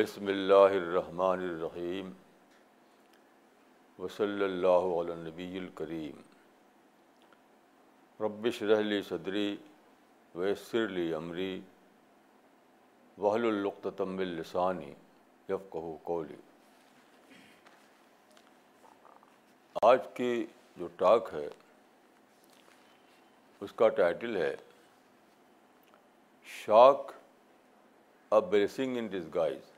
بسم اللہ الرحمن الرحیم وصلی اللہ علی نبی الکریم ربش رحلی صدری ویسر لی عمری وحل القتم السانی یفقہ کولی آج کی جو ٹاک ہے اس کا ٹائٹل ہے شاک ا بلیسنگ ان ڈسگائز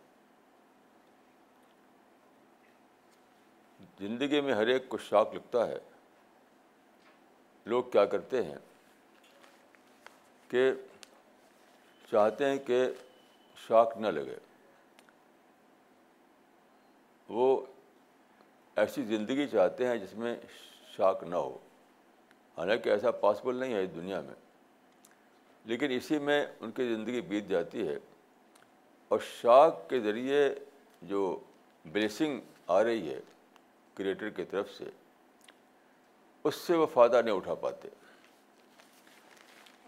زندگی میں ہر ایک کو شاک لگتا ہے۔ لوگ کیا کرتے ہیں کہ چاہتے ہیں کہ شاک نہ لگے۔ وہ ایسی زندگی چاہتے ہیں جس میں شاک نہ ہو۔ حالانکہ ایسا پاسبل نہیں ہے اس دنیا میں۔ لیکن اسی میں ان کی زندگی بیت جاتی ہے۔ اور شاک کے ذریعے جو بلیسنگ آ رہی ہے کریٹر کی طرف سے، اس سے وہ فائدہ نہیں اٹھا پاتے۔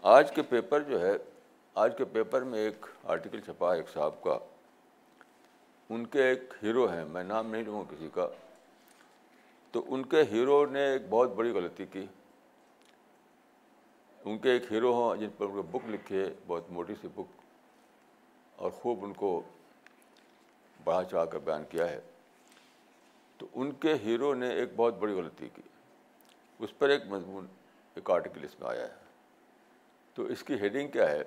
آج کے پیپر جو ہے، آج کے پیپر میں ایک آرٹیکل چھپا ہے ایک صاحب کا۔ ان کے ایک ہیرو ہیں، میں نام نہیں لوں کسی کا۔ تو ان کے ہیرو نے ایک بہت بڑی غلطی کی۔ ان کے ایک ہیرو ہوں، جن پر ان کو بک لکھی ہے، بہت موٹی سی بک، اور خوب ان کو بڑھا چڑھا کر بیان کیا ہے۔ تو ان کے ہیرو نے ایک بہت بڑی غلطی کی۔ اس پر ایک مضمون، ایک آرٹیکل اس میں آیا ہے۔ تو اس کی ہیڈنگ کیا ہے؟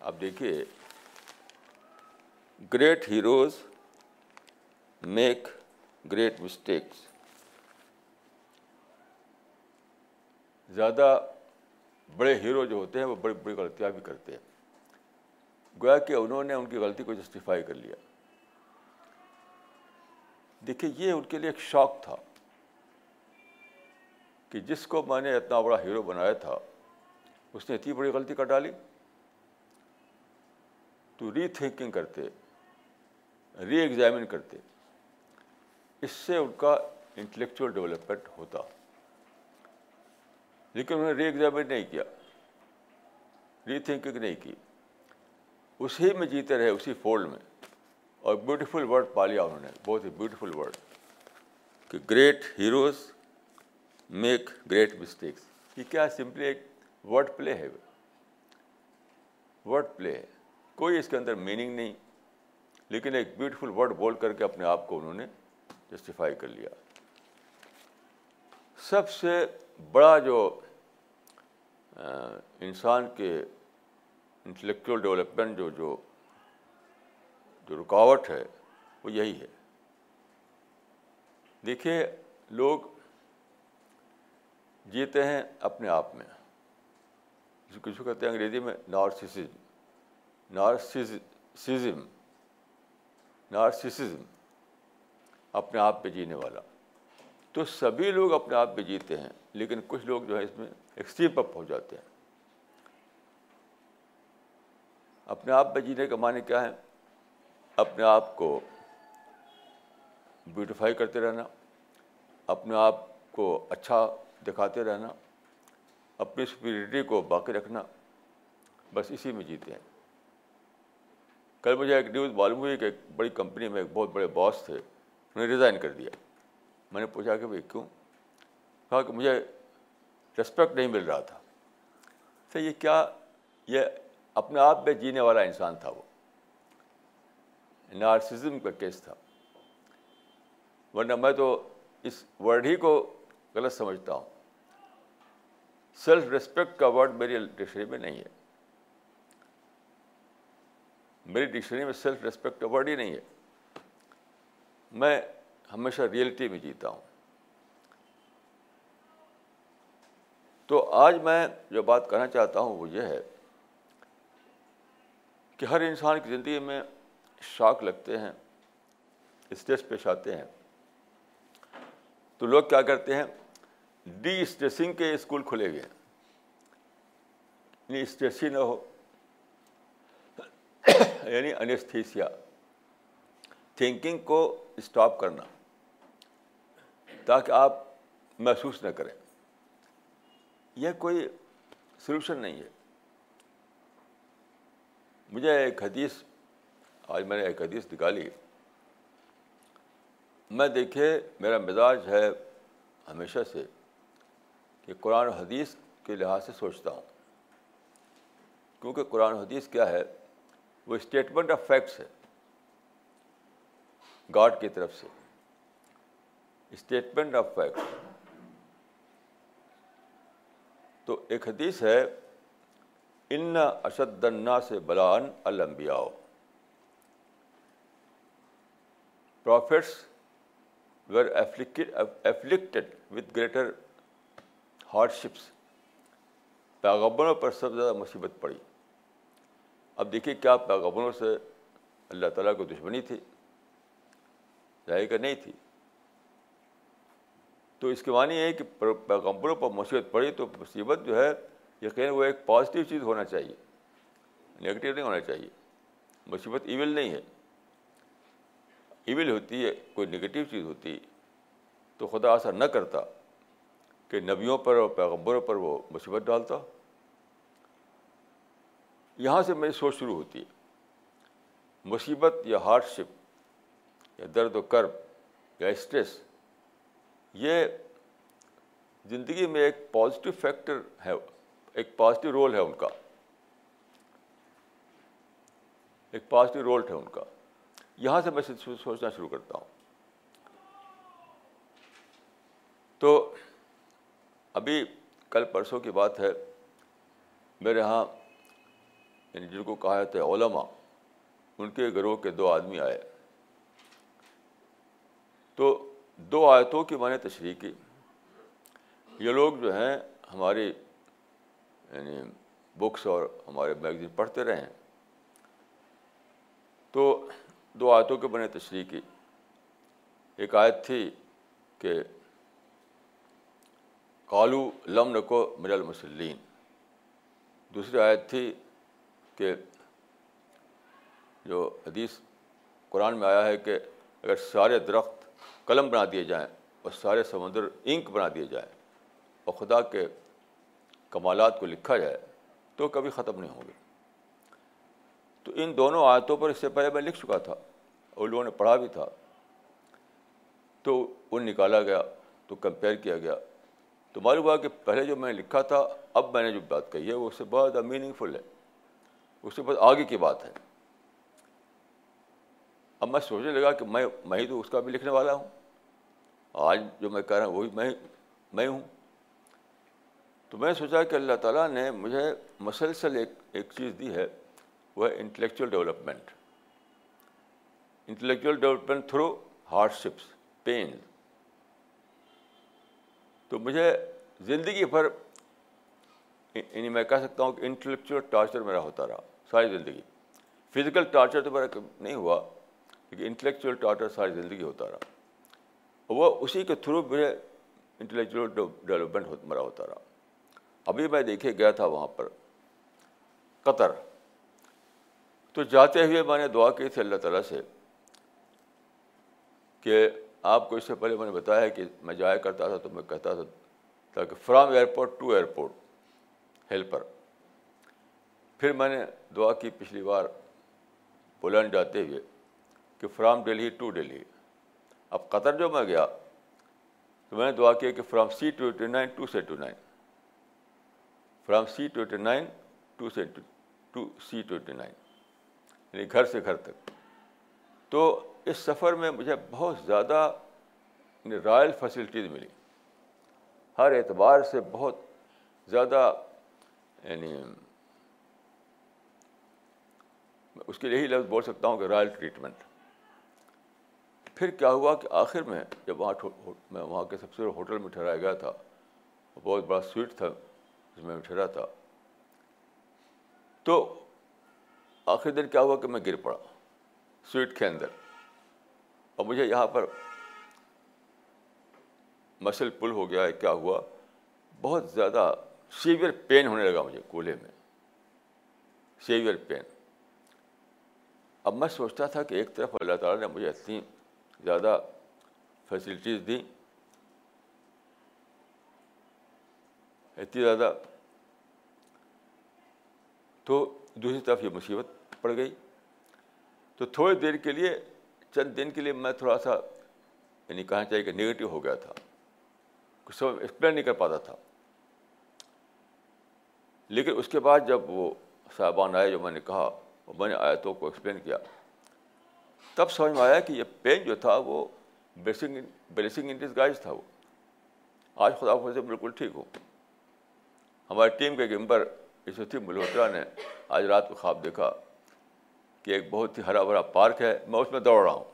آپ دیکھیے۔ Great heroes make great mistakes زیادہ بڑے ہیرو جو ہوتے ہیں، وہ بڑی بڑی غلطیاں بھی کرتے ہیں۔ گویا کہ انہوں نے ان کی غلطی کو جسٹیفائی کر لیا۔ دیکھیے، یہ ان کے لیے ایک شوق تھا کہ جس کو میں نے اتنا بڑا ہیرو بنایا تھا، اس نے اتنی بڑی غلطی کر ڈالی۔ تو ری تھنکنگ کرتے ری ایگزامن کرتے، اس سے ان کا انٹلیکچوئل ڈیولپمنٹ ہوتا۔ لیکن انہوں نے ری ایگزامن نہیں کیا ری تھنکنگ نہیں کی۔ اسی میں جیتے رہے، اسی فولڈ میں۔ اور بیوٹیفل ورڈ پا لیا انہوں نے، بہت ہی بیوٹیفل ورڈ کہ great heroes make great mistakes یہ کیا سمپلی ایک ورڈ پلے ہے؟ ورڈ پلے ہے۔ کوئی اس کے اندر میننگ نہیں، لیکن ایک بیوٹیفل ورڈ بول کر کے اپنے آپ کو انہوں نے جسٹیفائی کر لیا۔ سب سے بڑا جو انسان کے انٹلیکچوئل ڈیولپمنٹ جو جو جو رکاوٹ ہے وہ یہی ہے۔ دیکھیے، لوگ جیتے ہیں اپنے آپ میں۔ کچھ کہتے ہیں انگریزی میں نارسسزم۔ Narcissism narcissism. اپنے آپ پہ جینے والا۔ تو سبھی لوگ اپنے آپ پہ جیتے ہیں، لیکن کچھ لوگ جو ہے اس میں ایکسٹریم اپ ہو جاتے ہیں۔ اپنے آپ پہ جینے کا معنی کیا ہے؟ اپنے آپ کو بیوٹیفائی کرتے رہنا، اپنے آپ کو اچھا دکھاتے رہنا، اپنی سپیریٹی کو باقی رکھنا، بس اسی میں جیتے ہیں۔ کل مجھے ایک نیوز معلوم ہوئی کہ ایک بڑی کمپنی میں ایک بہت بڑے باس تھے، انہوں نے ریزائن کر دیا۔ میں نے پوچھا کہ بھائی کیوں؟ کہا کہ مجھے ریسپیکٹ نہیں مل رہا تھا۔ تو یہ کیا، یہ اپنے آپ میں جینے والا انسان تھا وہ۔ نارسزم کا کیس تھا۔ ورنہ میں تو اس ورڈ ہی کو غلط سمجھتا ہوں۔ سیلف ریسپیکٹ کا ورڈ میری ڈکشنری میں نہیں ہے۔ میری ڈکشنری میں سیلف ریسپیکٹ کا ورڈ ہی نہیں ہے۔ میں ہمیشہ ریئلٹی میں جیتا ہوں۔ تو آج میں جو بات کرنا چاہتا ہوں وہ یہ ہے کہ ہر انسان کی زندگی میں شاک لگتے ہیں، اسٹریس پیش آتے ہیں۔ تو لوگ کیا کرتے ہیں؟ ڈی اسٹریسنگ کے اسکول کھلے گئے یعنی اسٹریس ہی نہ ہو یعنی انستھیسیا۔ تھنکنگ کو اسٹاپ کرنا، تاکہ آپ محسوس نہ کریں۔ یہ کوئی سلوشن نہیں ہے۔ مجھے ایک حدیث آج میں نے ایک حدیث نکالی۔ میں دیکھے، میرا مزاج ہے ہمیشہ سے کہ قرآن و حدیث کے لحاظ سے سوچتا ہوں۔ کیونکہ قرآن و حدیث کیا ہے؟ وہ اسٹیٹمنٹ آف فیکٹس ہے۔ گاڈ کی طرف سے۔ اسٹیٹمنٹ آف فیکٹس تو ایک حدیث ہے ان اشد النا سے بلان المبیا prophets were afflicted with greater hardships پیغبروں پر سب سے زیادہ مصیبت پڑی۔ اب دیکھیے کیا پیغبروں سے اللہ تعالیٰ کو دشمنی تھی، ظاہر کہ نہیں تھی۔ تو اس کے معنی یہ کہ پیغمبروں پر مصیبت پڑی تو مصیبت جو ہے یقین وہ ایک پازیٹیو چیز ہونا چاہیے نگیٹیو نہیں ہونا چاہیے۔ مصیبت ایول نہیں ہے۔ ایول ہوتی ہے، کوئی نگیٹیو چیز ہوتی تو خدا ایسا نہ کرتا کہ نبیوں پر اور پیغمبروں پر وہ مصیبت ڈالتا۔ یہاں سے میری سوچ شروع ہوتی ہے۔ مصیبت یا ہارڈ شپ یا درد و کرب یا اسٹریس یہ زندگی میں ایک پازیٹیو فیکٹر ہے، ایک پازیٹیو رول ہے ان کا۔ ایک پازیٹیو رول ہے ان کا۔ یہاں سے میں سوچنا شروع کرتا ہوں۔ تو ابھی کل پرسوں کی بات ہے، میرے یہاں یعنی جن کو کہا جاتا ہے علماء، ان کے گروہ کے دو آدمی آئے۔ تو دو آیتوں کی میں نے تشریح کی۔ یہ لوگ جو ہیں، ہماری یعنی بکس اور ہمارے میگزین پڑھتے رہے ہیں۔ تو دو آیتوں کے میں نے تشریح کی۔ ایک آیت تھی کہ کالو لم نکو مر المسلین۔ دوسری آیت تھی کہ جو حدیث قرآن میں آیا ہے کہ اگر سارے درخت قلم بنا دیے جائیں اور سارے سمندر انک بنا دیے جائیں اور خدا کے کمالات کو لکھا جائے تو کبھی ختم نہیں ہوں گے۔ تو ان دونوں آیتوں پر اس سے پہلے میں لکھ چکا تھا، اور لوگوں نے پڑھا بھی تھا۔ تو وہ نکالا گیا، تو کمپیئر کیا گیا۔ تو معلوم ہوا کہ پہلے جو میں نے لکھا تھا، اب میں نے جو بات کہی ہے، وہ اس سے بہت میننگ فل ہے۔ اس سے بہت آگے کی بات ہے۔ اب میں سوچنے لگا کہ میں میں ہی تو اس کا بھی لکھنے والا ہوں۔ آج جو میں کہہ رہا ہوں، وہی میں میں ہوں۔ تو میں نے سوچا کہ اللہ تعالیٰ نے مجھے مسلسل ایک ایک چیز دی ہے۔ وہ ہے intellectual development intellectual development through hardships pain تو مجھے زندگی بھر یعنی میں کہہ سکتا ہوں کہ انٹلیکچوئل ٹارچر میرا ہوتا رہا، ساری زندگی. فزیکل ٹارچر تو میرا نہیں ہوا، لیکن انٹلیکچوئل ٹارچر ساری زندگی ہوتا رہا. وہ اسی کے تھرو مجھے انٹلیکچوئل ڈیولپمنٹ میرا ہوتا رہا. ابھی میں دیکھے گیا تھا وہاں پر قطر. تو جاتے ہوئے میں نے دعا کی تھی اللہ تعالیٰ سے کہ آپ کو اس سے پہلے میں نے بتایا کہ میں جایا کرتا تھا تو میں کہتا تھا تاکہ from airport to airport helper پھر میں نے دعا کی پچھلی بار پولینڈ جاتے ہوئے کہ فرام ڈلہی ٹو ڈلہی اب قطر جو میں گیا تو میں نے دعا کیا کہ from C twenty nine to C two nine. From C twenty nine to C two C twenty nine. یعنی گھر سے گھر تک۔ تو اس سفر میں مجھے بہت زیادہ یعنی رائل فیسلٹیز ملی۔ ہر اعتبار سے بہت زیادہ یعنی اس کے لیے ہی لفظ بول سکتا ہوں کہ رائل ٹریٹمنٹ۔ پھر کیا ہوا کہ آخر میں جب وہاں میں وہاں کے سب سے ہوٹل میں ٹھہرایا گیا تھا بہت بڑا سویٹ تھا، جس میں ٹھہرا تھا۔ تو آخر دن کیا ہوا کہ میں گر پڑا، سویٹ کے اندر۔ اور مجھے یہاں پر مسل پل ہو گیا ہے کیا ہوا؟ بہت زیادہ سیویئر پین ہونے لگا مجھے کولے میں۔ Severe pain. اب میں سوچتا تھا کہ ایک طرف اللہ تعالیٰ نے مجھے اتنی زیادہ فیسلٹیز دیں اتنی زیادہ۔ تو دوسری طرف یہ مصیبت پڑ گئی۔ تو تھوڑی دیر کے لیے، چند دن کے لیے میں تھوڑا سا یعنی کہنا چاہیے کہ نگیٹو ہو گیا تھا۔ کچھ سب ایکسپلین نہیں کر پاتا تھا۔ لیکن اس کے بعد جب وہ صاحبان آئے، جو میں نے کہا، اور میں نے آیتوں کو ایکسپلین کیا، تب سمجھ میں آیا کہ یہ پین جو تھا، وہ بیسنگ بلیسنگ ان گائز تھا وہ۔ آج خدا خود سے بالکل ٹھیک ہو ہماری ٹیم کے ممبر یشوتھی ملہوترا نے آج رات کو خواب دیکھا۔ کہ ایک بہت ہی ہرا بھرا پارک ہے، میں اس میں دوڑ رہا ہوں۔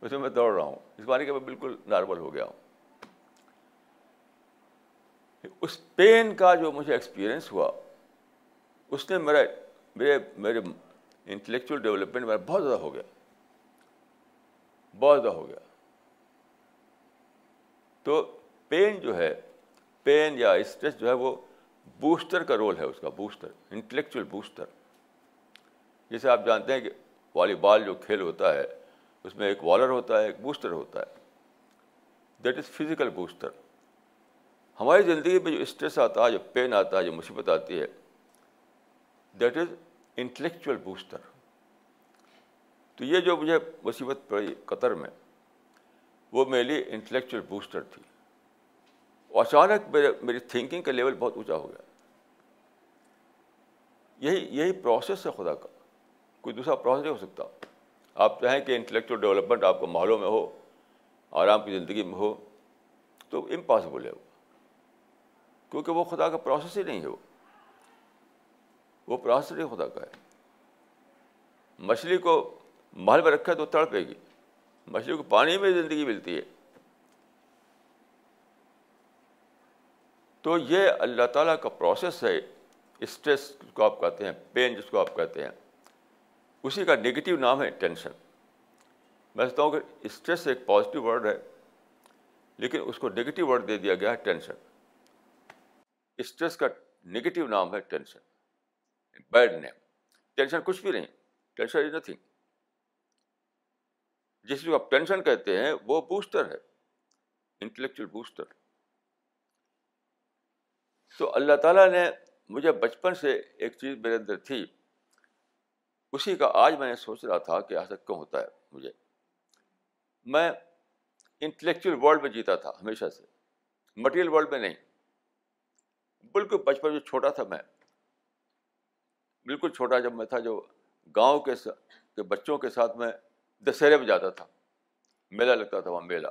اس میں میں دوڑ رہا ہوں۔ اس بارے کے میں بالکل نارمل ہو گیا ہوں۔ اس پین کا جو مجھے ایکسپیرئنس ہوا، اس نے میرا میرے میرے انٹلیکچوئل ڈیولپمنٹ میرا بہت زیادہ ہو گیا۔ بہت زیادہ ہو گیا۔ تو پین جو ہے، پین یا اسٹریس جو ہے، وہ بوسٹر کا رول ہے اس کا بوسٹر انٹلیکچوئل بوسٹر جیسے آپ جانتے ہیں کہ والی بال جو کھیل ہوتا ہے، اس میں ایک والر ہوتا ہے، ایک بوسٹر ہوتا ہے۔ That is physical booster. ہماری زندگی میں جو اسٹریس آتا ہے، جو پین آتا ہے، جو مصیبت آتی ہے، دیٹ از انٹلیکچوئل بوسٹر۔ تو یہ جو مجھے مصیبت پڑی قطر میں، وہ میرے لیے انٹلیکچوئل بوسٹر تھی۔ اچانک میرے، میری تھنکنگ کا لیول بہت اونچا ہو گیا۔ یہی یہی پروسیس ہے خدا کا۔ کوئی دوسرا پروسیس نہیں ہو سکتا۔ آپ چاہیں کہ انٹلیکچوئل ڈیولپمنٹ آپ کو ماحولوں میں ہو، آرام کی زندگی میں ہو، تو امپاسبل ہے وہ۔ کیونکہ وہ خدا کا پروسیس ہی نہیں ہے وہ۔ وہ پروسیس نہیں خدا کا ہے۔ مچھلی کو محل میں رکھا تو تڑپے گی۔ مچھلی کو پانی میں زندگی ملتی ہے۔ تو یہ اللہ تعالیٰ کا پروسیس ہے۔ اسٹریس جس کو آپ کہتے ہیں پین جس کو آپ کہتے ہیں۔ اسی کا نگیٹو نام ہے ٹینشن میں سمجھتا ہوں کہ اسٹریس ایک پازیٹیو ورڈ ہے، لیکن اس کو نگیٹو ورڈ دے دیا گیا ہے ٹینشن اسٹریس کا نگیٹو نام ہے ٹینشن بیڈ نیم ٹینشن کچھ بھی نہیں ٹینشن از نتھنگ جس کو آپ ٹینشن کہتے ہیں، وہ بوسٹر ہے انٹلیکچوئل بوسٹر تو اللہ تعالیٰ نے مجھے بچپن سے ایک چیز میرے اندر تھی۔ اسی کا آج میں نے سوچ رہا تھا کہ ایسا کیوں ہوتا ہے مجھے۔ میں انٹلیکچوئل ورلڈ میں جیتا تھا ہمیشہ سے۔ مٹیریل ورلڈ میں نہیں۔ بالکل بچپن جو چھوٹا تھا میں۔ بالکل چھوٹا جب میں تھا، جو گاؤں کے بچوں کے ساتھ میں دسہرے میں جاتا تھا۔ میلہ لگتا تھا وہاں، میلہ۔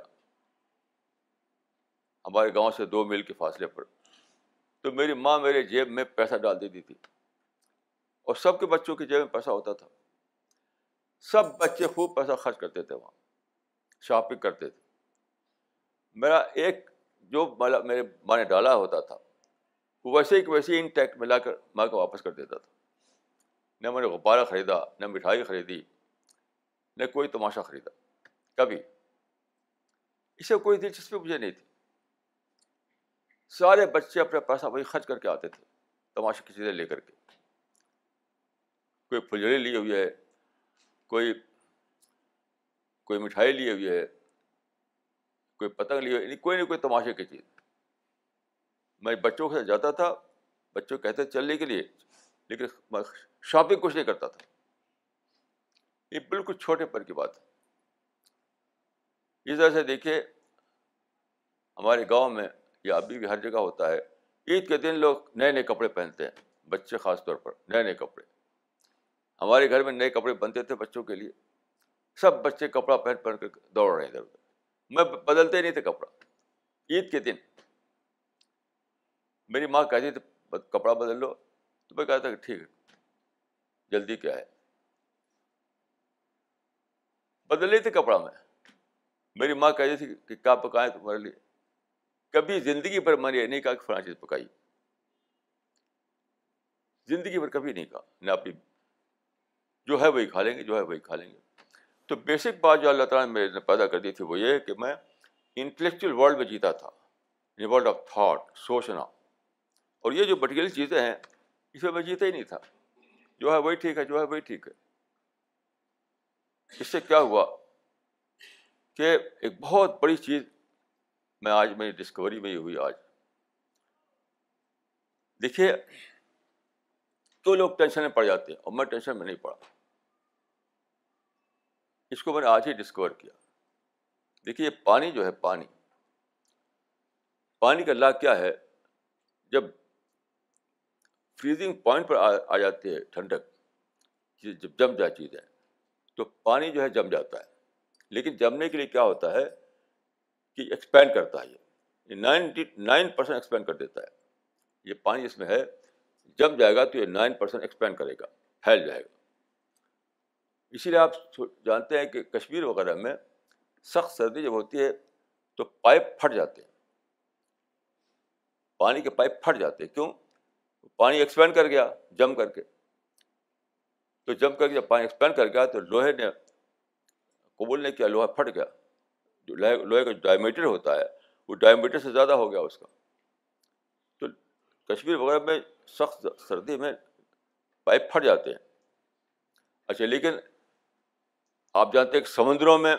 ہمارے گاؤں سے دو میل کے فاصلے پر۔ تو میری ماں میرے جیب میں پیسہ ڈال دیتی تھی۔ اور سب کے بچوں کی جیب میں پیسہ ہوتا تھا۔ سب بچے خوب پیسہ خرچ کرتے تھے وہاں شاپنگ کرتے تھے۔ میرا ایک جو میرے ماں نے ڈالا ہوتا تھا، وہ ویسے ہی ویسے ہی ان ٹیکٹ میں لا کر ماں کو واپس کر دیتا تھا۔ نہ میں نے غبارہ خریدا، نہ مٹھائی خریدی، نہ کوئی تماشا خریدا۔ کبھی۔ اسے کوئی دلچسپی مجھے نہیں تھی۔ سارے بچے اپنا پیسہ وہی خرچ کر کے آتے تھے تماشا کی چیزیں لے کر کے۔ کوئی پھلجڑی لیے ہوئی ہے، کوئی کوئی مٹھائی لیے ہوئی ہے، کوئی پتنگ لیے ہوئی یعنی کوئی نہ کوئی تماشے کی چیز۔ میں بچوں کے ساتھ جاتا تھا بچوں کہتے چلنے کے لیے، لیکن میں شاپنگ کچھ نہیں کرتا تھا۔ یہ بالکل چھوٹے پر کی بات ہے۔ اس طرح سے دیکھیے، ہمارے گاؤں میں یا ابھی بھی ہر جگہ ہوتا ہے، عید کے دن لوگ نئے نئے کپڑے پہنتے ہیں، بچے خاص طور پر نئے نئے کپڑے۔ ہمارے گھر میں نئے کپڑے بنتے تھے بچوں کے لیے۔ سب بچے کپڑا پہن پہن کر دوڑ رہے ادھر ادھر میں بدلتے نہیں تھے کپڑا۔ عید کے دن میری ماں کہتی تھی کپڑا بدل لو۔ تو میں کہتا کہ ٹھیک ہے۔ جلدی کیا ہے؟ بدل لیتے کپڑا میں۔ میری ماں کہتی تھی کہ کیا پکائیں تمہارے لیے؟ کبھی زندگی پر میں نے یہ نہیں کہا کہ فلاں چیز پکائی۔ زندگی پر کبھی نہیں کہا۔ نہ اپنی جو ہے وہی کھا لیں گے، جو ہے وہی کھا لیں گے۔ تو بیسک بات جو اللہ تعالیٰ نے میرے پیدا کر دی تھی وہ یہ کہ میں انٹلیکچوئل ورلڈ میں جیتا تھا ورلڈ آف تھاٹ سوچنا اور یہ جو مٹیریل چیزیں ہیں اس میں میں جیتا ہی نہیں تھا۔ جو ہے وہی ٹھیک ہے، جو ہے وہی ٹھیک ہے۔ اس سے کیا ہوا کہ ایک بہت بڑی چیز میں آج میری ڈسکوری میں ہی ہوئی آج۔ دیکھیے تو لوگ ٹینشن میں پڑ جاتے ہیں اور میں ٹینشن میں نہیں پڑا۔ اس کو میں نے آج ہی ڈسکور کیا۔ دیکھیے پانی جو ہے، پانی۔ پانی کا لا کیا ہے؟ جب فریزنگ پوائنٹ پر آ جاتی ہے ٹھنڈک جب جم جائے چیزیں، تو پانی جو ہے جم جاتا ہے۔ لیکن جمنے کے لیے کیا ہوتا ہے؟ کہ ایکسپینڈ کرتا ہے یہ۔ نائنٹی نائن پرسینٹ ایکسپینڈ کر دیتا ہے۔ یہ پانی اس میں ہے۔ جم جائے گا تو یہ نائن پرسینٹ ایکسپینڈ کرے گا، پھیل جائے گا۔ اسی لیے آپ جانتے ہیں کہ کشمیر وغیرہ میں سخت سردی جب ہوتی ہے تو پائپ پھٹ جاتے ہیں۔ پانی کے پائپ پھٹ جاتے ہیں۔ کیوں؟ پانی ایکسپینڈ کر گیا، جم کر کے۔ تو جم کر کے جب پانی ایکسپینڈ کر گیا تو لوہے نے قبول نے کیا، لوہا پھٹ گیا۔ جو لوہے کا ڈائمیٹر ہوتا ہے، وہ ڈائمیٹر سے زیادہ ہو گیا اس کا۔ تو کشمیر وغیرہ میں سخت سردی میں پائپ پھٹ جاتے ہیں۔ اچھا لیکن آپ جانتے ہیں کہ سمندروں میں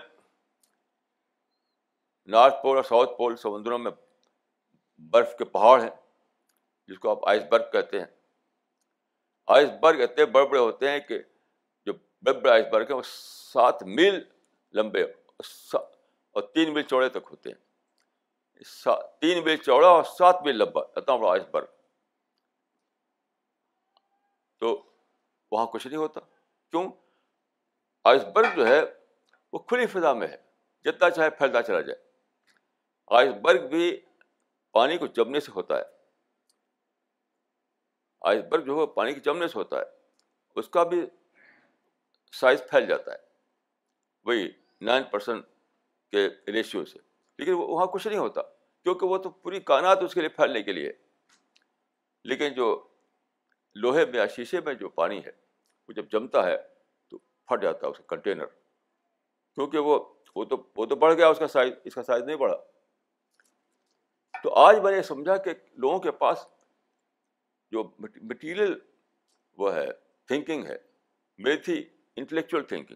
نارتھ پول اور ساؤتھ پول سمندروں میں برف کے پہاڑ ہیں، جس کو آپ آئس برگ کہتے ہیں۔ آئس برگ اتنے بڑے بڑے ہوتے ہیں کہ جو بڑے بڑے آئس برگ ہیں، وہ سات میل لمبے اور تین میل چوڑے تک ہوتے ہیں۔ تین میل چوڑا اور سات میل لمبا، اتنا بڑا آئس برگ۔ تو وہاں کچھ نہیں ہوتا۔ کیوں؟ آئس برگ جو ہے، وہ کھلی فضا میں ہے۔ جتنا چاہے پھیلتا چلا جائے۔ آئس برگ بھی پانی کو جمنے سے ہوتا ہے۔ آئس برگ جو ہے پانی کے جمنے سے ہوتا ہے۔ اس کا بھی سائز پھیل جاتا ہے۔ وہی نائن پرسینٹ کے ریشیو سے۔ لیکن وہاں کچھ نہیں ہوتا۔ کیونکہ وہ تو پوری کائنات اس کے لیے پھیلنے کے لیے لیکن جو لوہے میں یا شیشے میں جو پانی ہے، وہ جب جمتا ہے تو پھٹ جاتا ہے اس کا کنٹینر کیونکہ وہ وہ تو وہ تو بڑھ گیا اس کا سائز اس کا سائز نہیں بڑھا۔ تو آج میں نے سمجھا کہ لوگوں کے پاس جو مٹیریل وہ ہے تھنکنگ ہے میری تھی انٹلیکچوئل تھنکنگ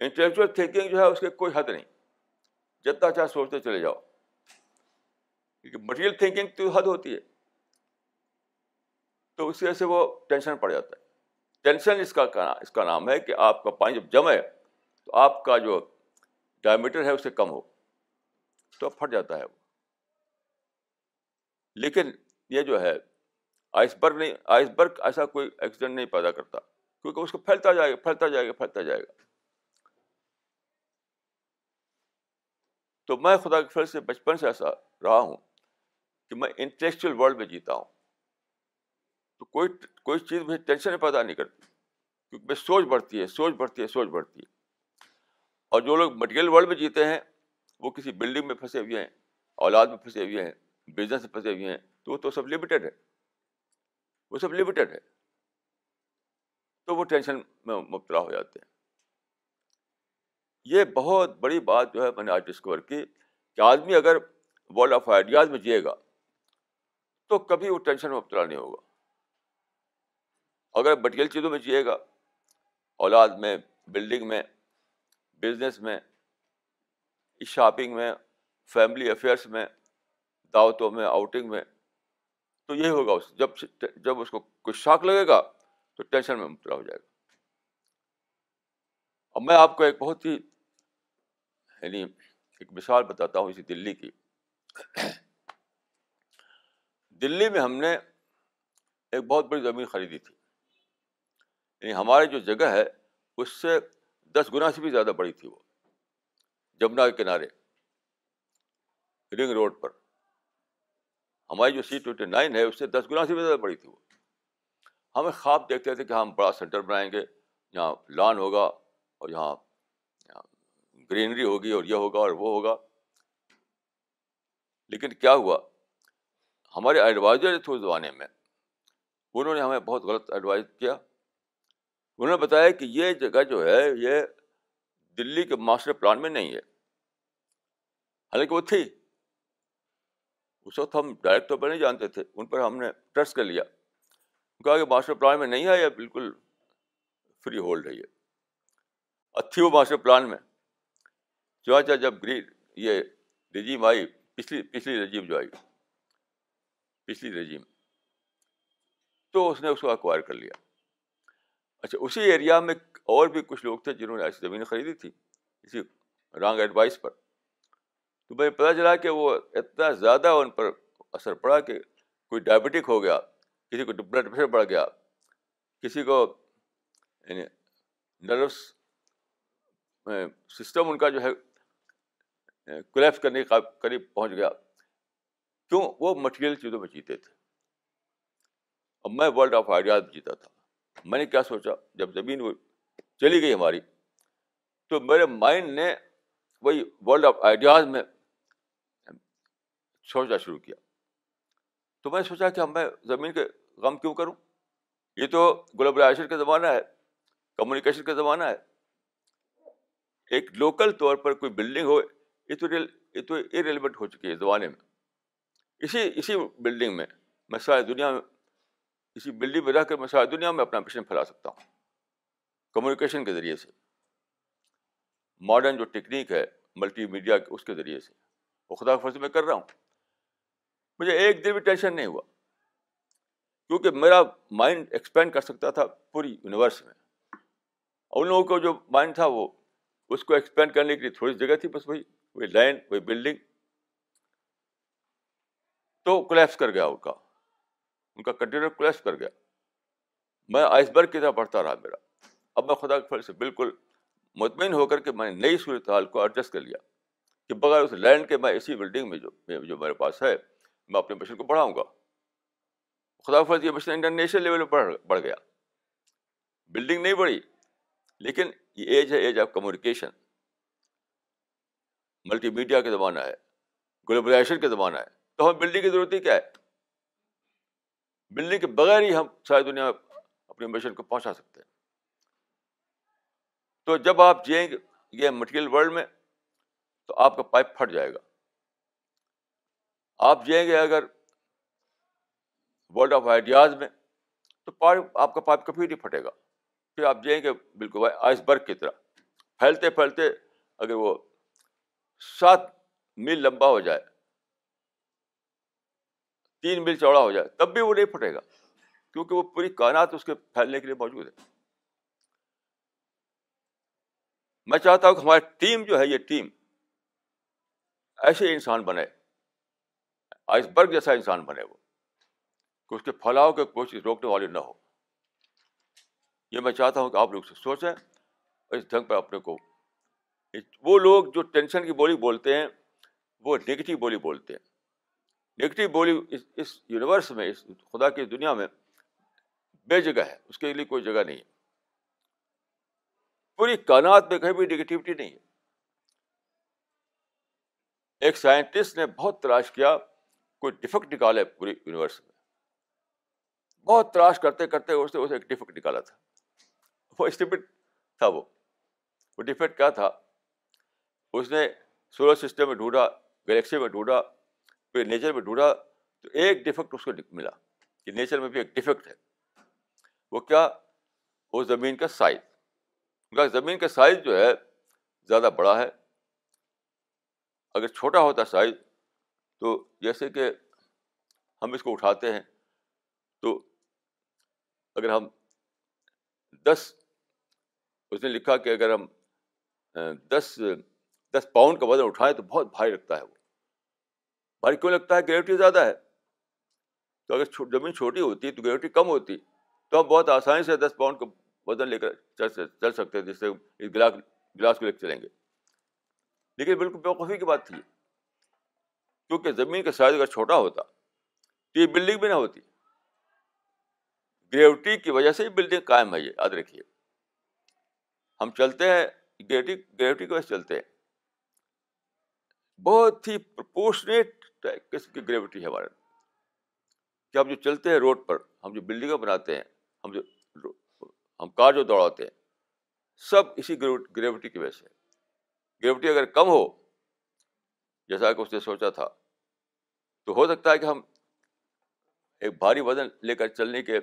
انٹلیکچوئل تھنکنگ جو ہے اس کے کوئی حد نہیں۔ جتنا چاہے سوچتے چلے جاؤ۔ کیونکہ مٹیریل تھنکنگ تو حد ہوتی ہے۔ تو اس وجہ سے وہ ٹینشن پڑ جاتا ہے۔ ٹینشن اس کا اس کا نام ہے کہ آپ کا پانی جب جمے تو آپ کا جو ڈائمیٹر ہے اس سے کم ہو۔ تو پھٹ جاتا ہے وہ۔ لیکن یہ جو ہے، آئس برگ نہیں، آئس برگ ایسا کوئی ایکسیڈنٹ نہیں پیدا کرتا، کیونکہ اس کو پھیلتا جائے گا، پھیلتا جائے گا، پھیلتا جائے گا۔ تو میں خدا کے فل سے بچپن سے ایسا رہا ہوں کہ میں انٹلیکچوئل ورلڈ میں جیتا ہوں۔ تو کوئی کوئی چیز مجھے ٹینشن پیدا نہیں کرتی، کیونکہ میں سوچ بڑھتی ہے، سوچ بڑھتی ہے، سوچ بڑھتی ہے۔ اور جو لوگ مٹیریل ورلڈ میں جیتے ہیں، وہ کسی بلڈنگ میں پھنسے ہوئے ہیں، اولاد میں پھنسے ہوئے ہیں بزنس میں پھنسے ہوئے ہیں، تو وہ تو سب لمیٹیڈ ہے۔ وہ سب لمیٹیڈ ہے۔ تو وہ ٹینشن میں مبتلا ہو جاتے ہیں۔ یہ بہت بڑی بات جو ہے میں نے آج ڈسکور کی کہ آدمی اگر ورلڈ آف آئیڈیاز میں جیے گا، تو کبھی وہ ٹینشن میں مبتلا نہیں ہوگا۔ اگر مٹیریل چیزوں میں جیے گا، اولاد میں بلڈنگ میں بزنس میں شاپنگ میں فیملی افیئرس میں، دعوتوں میں آؤٹنگ میں، تو یہی ہوگا اس، جب جب اس کو کوئی شاک لگے گا، تو ٹینشن میں مبتلا ہو جائے گا۔ اب میں آپ کو ایک بہت ہی یعنی ایک مثال بتاتا ہوں اسی دلی کی۔ دلی میں ہم نے ایک بہت بڑی زمین خریدی تھی۔ یعنی ہماری جو جگہ ہے، اس سے دس گنا سے بھی زیادہ بڑی تھی وہ۔ جمنا کے کنارے، رنگ روڈ پر۔ ہماری جو سی ٹوینٹی نائن ہے، اس سے دس گنا سے بھی زیادہ بڑی تھی وہ۔ ہمیں خواب دیکھتے تھے کہ ہم بڑا سینٹر بنائیں گے، یہاں لان ہوگا اور یہاں گرینری ہوگی اور یہ ہوگا اور وہ ہوگا۔ لیکن کیا ہوا؟ ہمارے ایڈوائزر تھے اس زمانے میں، انہوں نے ہمیں بہت غلط ایڈوائز کیا۔ انہوں نے بتایا کہ یہ جگہ جو ہے، یہ دلی کے ماسٹر پلان میں نہیں ہے۔ حالانکہ وہ تھی۔ اس وقت ہم ڈائریکٹ طور پر نہیں جانتے تھے، ان پر ہم نے ٹرسٹ کر لیا۔ کہا کہ ماسٹر پلان میں نہیں ہے یہ بالکل فری ہولڈ ہے یہ۔ اچھی وہ ماسٹر پلان میں۔ چنانچہ جب گری، یہ رجیم آئی، پچھلی پچھلی رجیم جو آئی، پچھلی رجیم۔ تو اس نے اس کو اکوائر کر لیا۔ اچھا اسی ایریا میں اور بھی کچھ لوگ تھے جنہوں نے ایسی زمین خریدی تھی اسی رانگ ایڈوائس پر۔ تو مجھے پتہ چلا کہ وہ اتنا زیادہ ان پر اثر پڑا کہ کوئی ڈائبٹک ہو گیا، کسی کو بلڈ پریشر بڑھ گیا، کسی کو یعنی نروس سسٹم ان کا جو ہے کولیپس کرنے کے قریب پہنچ گیا۔ کیوں؟ وہ مٹیریل چیزوں میں جیتے تھے۔ اب میں ورلڈ آف آئیڈیاز جیتا تھا۔ میں نے کیا سوچا؟ جب زمین وہ چلی گئی ہماری، تو میرے مائنڈ نے وہی ورلڈ آف آئیڈیاز میں سوچنا شروع کیا۔ تو میں سوچا کہ میں زمین کے غم کیوں کروں؟ یہ تو گلوبلائزیشن کا زمانہ ہے کمیونیکیشن کا زمانہ ہے۔ ایک لوکل طور پر کوئی بلڈنگ ہو یہ تو یہ تو ریلیونٹ ہو چکی ہے زمانے میں۔ اسی اسی بلڈنگ میں میں ساری دنیا میں اسی بلڈنگ میں رہ کر میں ساری دنیا میں اپنا مشن پھیلا سکتا ہوں۔ کمیونیکیشن کے ذریعے سے۔ ماڈرن جو ٹیکنیک ہے ملٹی میڈیا اس کے ذریعے سے۔ وہ خدا فرض میں کر رہا ہوں۔ مجھے ایک دن بھی ٹینشن نہیں ہوا۔ کیونکہ میرا مائنڈ ایکسپینڈ کر سکتا تھا پوری یونیورس میں۔ اور ان لوگوں کو جو مائنڈ تھا، وہ اس کو ایکسپینڈ کرنے کے لیے تھوڑی جگہ تھی، بس وہی وہی لینڈ وہی بلڈنگ تو کولیپس کر گیا ان کا۔ ان کا کنٹینر کولیپس کر گیا۔ میں آئس برگ کی طرح بڑھتا رہا میرا۔ اب میں خدا کے فل سے بالکل مطمئن ہو کر کے میں نے نئی صورت حال کو ایڈجسٹ کر لیا کہ بغیر اس لینڈ کے میں اسی بلڈنگ میں جو جو میرے پاس ہے، میں اپنے مشن کو بڑھاؤں گا۔ خدا فرض یہ مشن انٹرنیشنل لیول پہ بڑھ بڑھ گیا۔ بلڈنگ نہیں بڑھی، لیکن یہ ایج ہے age of communication multi media کا زمانہ ہے۔ گلوبلائزیشن کا زمانہ ہے۔ تو ہمیں بلڈنگ کی ضرورت ہی کیا ہے؟ بلڈنگ کے بغیر ہی ہم ساری دنیا اپنے مشن کو پہنچا سکتے ہیں۔ تو جب آپ جئیں گے یہ مٹیریل ورلڈ میں، تو آپ کا پائپ پھٹ جائے گا۔ آپ جائیں گے اگر ورلڈ آف آئیڈیاز میں، تو پائپ آپ کا پائپ کبھی نہیں پھٹے گا۔ پھر آپ جائیں گے بالکل آئس برگ کی طرح۔ پھیلتے پھیلتے اگر وہ سات میل لمبا ہو جائے تین میل چوڑا ہو جائے، تب بھی وہ نہیں پھٹے گا، کیونکہ وہ پوری کائنات اس کے پھیلنے کے لیے موجود ہے۔ میں چاہتا ہوں کہ ہماری ٹیم جو ہے، یہ ٹیم ایسے انسان بنے آئس برگ جیسا انسان بنے وہ، کہ اس کے پھیلاؤ کے کوشش روکنے والی نہ ہو۔ یہ میں چاہتا ہوں کہ آپ لوگ سے سوچیں، اس ڈھنگ پر اپنے کو، وہ لوگ جو ٹینشن کی بولی بولتے ہیں، وہ نگیٹو بولی بولتے ہیں۔ نگیٹو بولی اس اس یونیورس میں، اس خدا کی دنیا میں بے جگہ ہے، اس کے لیے کوئی جگہ نہیں ہے۔ پوری کائنات میں کہیں بھی نگیٹیوٹی نہیں ہے۔ ایک سائنٹسٹ نے بہت تلاش کیا، کوئی ڈفیکٹ نکالے پوری یونیورس میں۔ بہت تلاش کرتے کرتے اس نے اسے ایک ڈفیکٹ نکالا تھا۔ وہ اسٹیپٹ تھا وہ۔ وہ ڈیفیکٹ کیا تھا؟ اس نے سولر سسٹم میں ڈھونڈا، گلیکسی میں ڈھونڈا۔ پھر نیچر میں ڈھونڈا تو ایک ڈیفیکٹ اس کو ملا کہ نیچر میں بھی ایک ڈیفیکٹ ہے۔ وہ کیا؟ وہ زمین کا سائز زمین کا سائز جو ہے زیادہ بڑا ہے۔ اگر چھوٹا ہوتا سائز تو جیسے کہ ہم اس کو اٹھاتے ہیں تو اگر ہم دس، اس نے لکھا کہ اگر ہم دس دس پاؤنڈ کا وزن اٹھائیں تو بہت بھاری لگتا ہے وہ۔ بھاری کیوں لگتا ہے گریوٹی زیادہ ہے؟ تو اگر زمین چھوٹی ہوتی تو گریوٹی کم ہوتی۔ تو ہم بہت آسانی سے دس پاؤنڈ کا وزن لے کر چل سکتے جس سے گلاس گلاس کو لے کے چلیں گے۔ لیکن بالکل بیوقوفی کی بات تھی۔ کیونکہ زمین کا سائز اگر چھوٹا ہوتا، تو یہ بلڈنگ بھی نہ ہوتی۔ گریوٹی کی وجہ سے ہی بلڈنگ قائم ہے، یہ یاد رکھیے۔ ہم چلتے ہیں گریوٹی گریوٹی کی وجہ سے چلتے ہیں۔ بہت ہی پرپورشنیٹ قسم کی گریوٹی ہے ہمارے کہ ہم جو چلتے ہیں روڈ پر، ہم جو بلڈنگیں بناتے ہیں، ہم جو ہم کار جو دوڑاتے ہیں، سب اسی گریوٹی کی وجہ سے۔ گریوٹی اگر کم ہو، جیسا کہ اس نے سوچا تھا، تو ہو سکتا ہے کہ ہم ایک بھاری وزن لے کر چلنے کے،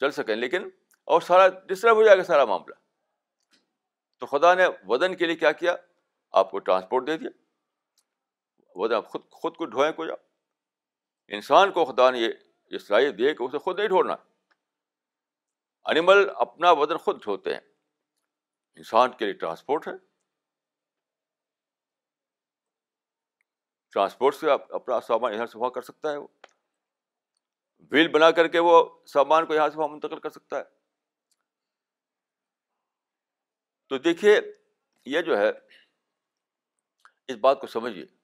چل سکیں۔ لیکن، اور سارا ڈسٹرب ہو جائے گا سارا معاملہ۔ تو خدا نے وزن کے لیے کیا کیا؟ آپ کو ٹرانسپورٹ دے دیا۔ وزن آپ خود خود کو ڈھوئیں کو جاؤ انسان کو خدا نے یہ صلاحیت دی کہ اسے خود نہیں ڈھونا انیمل اپنا وزن خود ڈھوتے ہیں۔ انسان کے لیے ٹرانسپورٹ ہے۔ ٹرانسپورٹ سے اپنا سامان یہاں سے وہاں کر سکتا ہے وہ۔ ویل بنا کر کے وہ سامان کو یہاں سے وہاں منتقل کر سکتا ہے۔ تو دیکھیے، یہ جو ہے، اس بات کو سمجھیے۔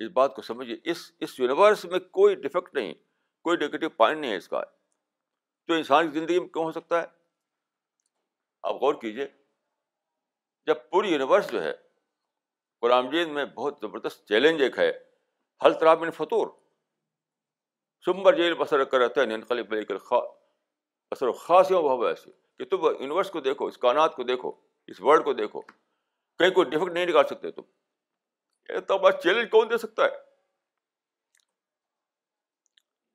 اس بات کو سمجھیے، اس اس یونیورس میں کوئی ڈیفیکٹ نہیں، کوئی نگیٹو پوائنٹ نہیں ہے اس کا۔ تو انسان کی زندگی میں کیوں ہو سکتا ہے؟ آپ غور کیجیے جب پوری یونیورس جو ہے قرآن مجید میں بہت زبردست چیلنج ایک ہے حل ترابن فطور۔ سمبر جیل بسر کر رہتا ہے اثر و خاص بہو ایسے کہ تم یونیورس کو دیکھو، اس کائنات کو دیکھو، اس ورلڈ کو دیکھو۔ کہیں کوئی ڈیفیکٹ نہیں نکال سکتے تم۔ تو بس چیلنج کون دے سکتا ہے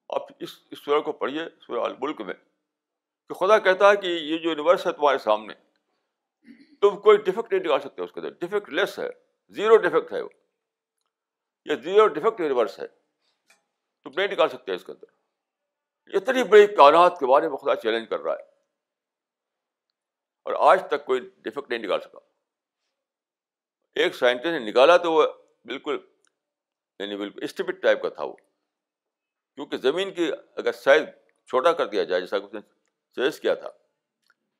آپ اس اس سورہ کو پڑھیے سورہ الملک میں کہ خدا کہتا ہے کہ یہ جو یونیورس ہے تمہارے سامنے تم کوئی ڈیفیکٹ نہیں نکال سکتے اس کے اندر ڈیفیکٹ لیس ہے زیرو ڈیفیکٹ ہے وہ یہ زیرو ڈیفیکٹ یونیورس ہے تم نہیں نکال سکتے اس کے اندر اتنی بڑی کائنات کے بارے میں خدا چیلنج کر رہا ہے اور آج تک کوئی ڈیفیکٹ نہیں نکال سکا ایک سائنٹسٹ نے نکالا تو وہ بالکل یعنی بالکل اسٹیپٹ ٹائپ کا تھا وہ۔ کیونکہ زمین کی اگر سائز چھوٹا کر دیا جائے، جیسا کہ اس نے سجیسٹ کیا تھا،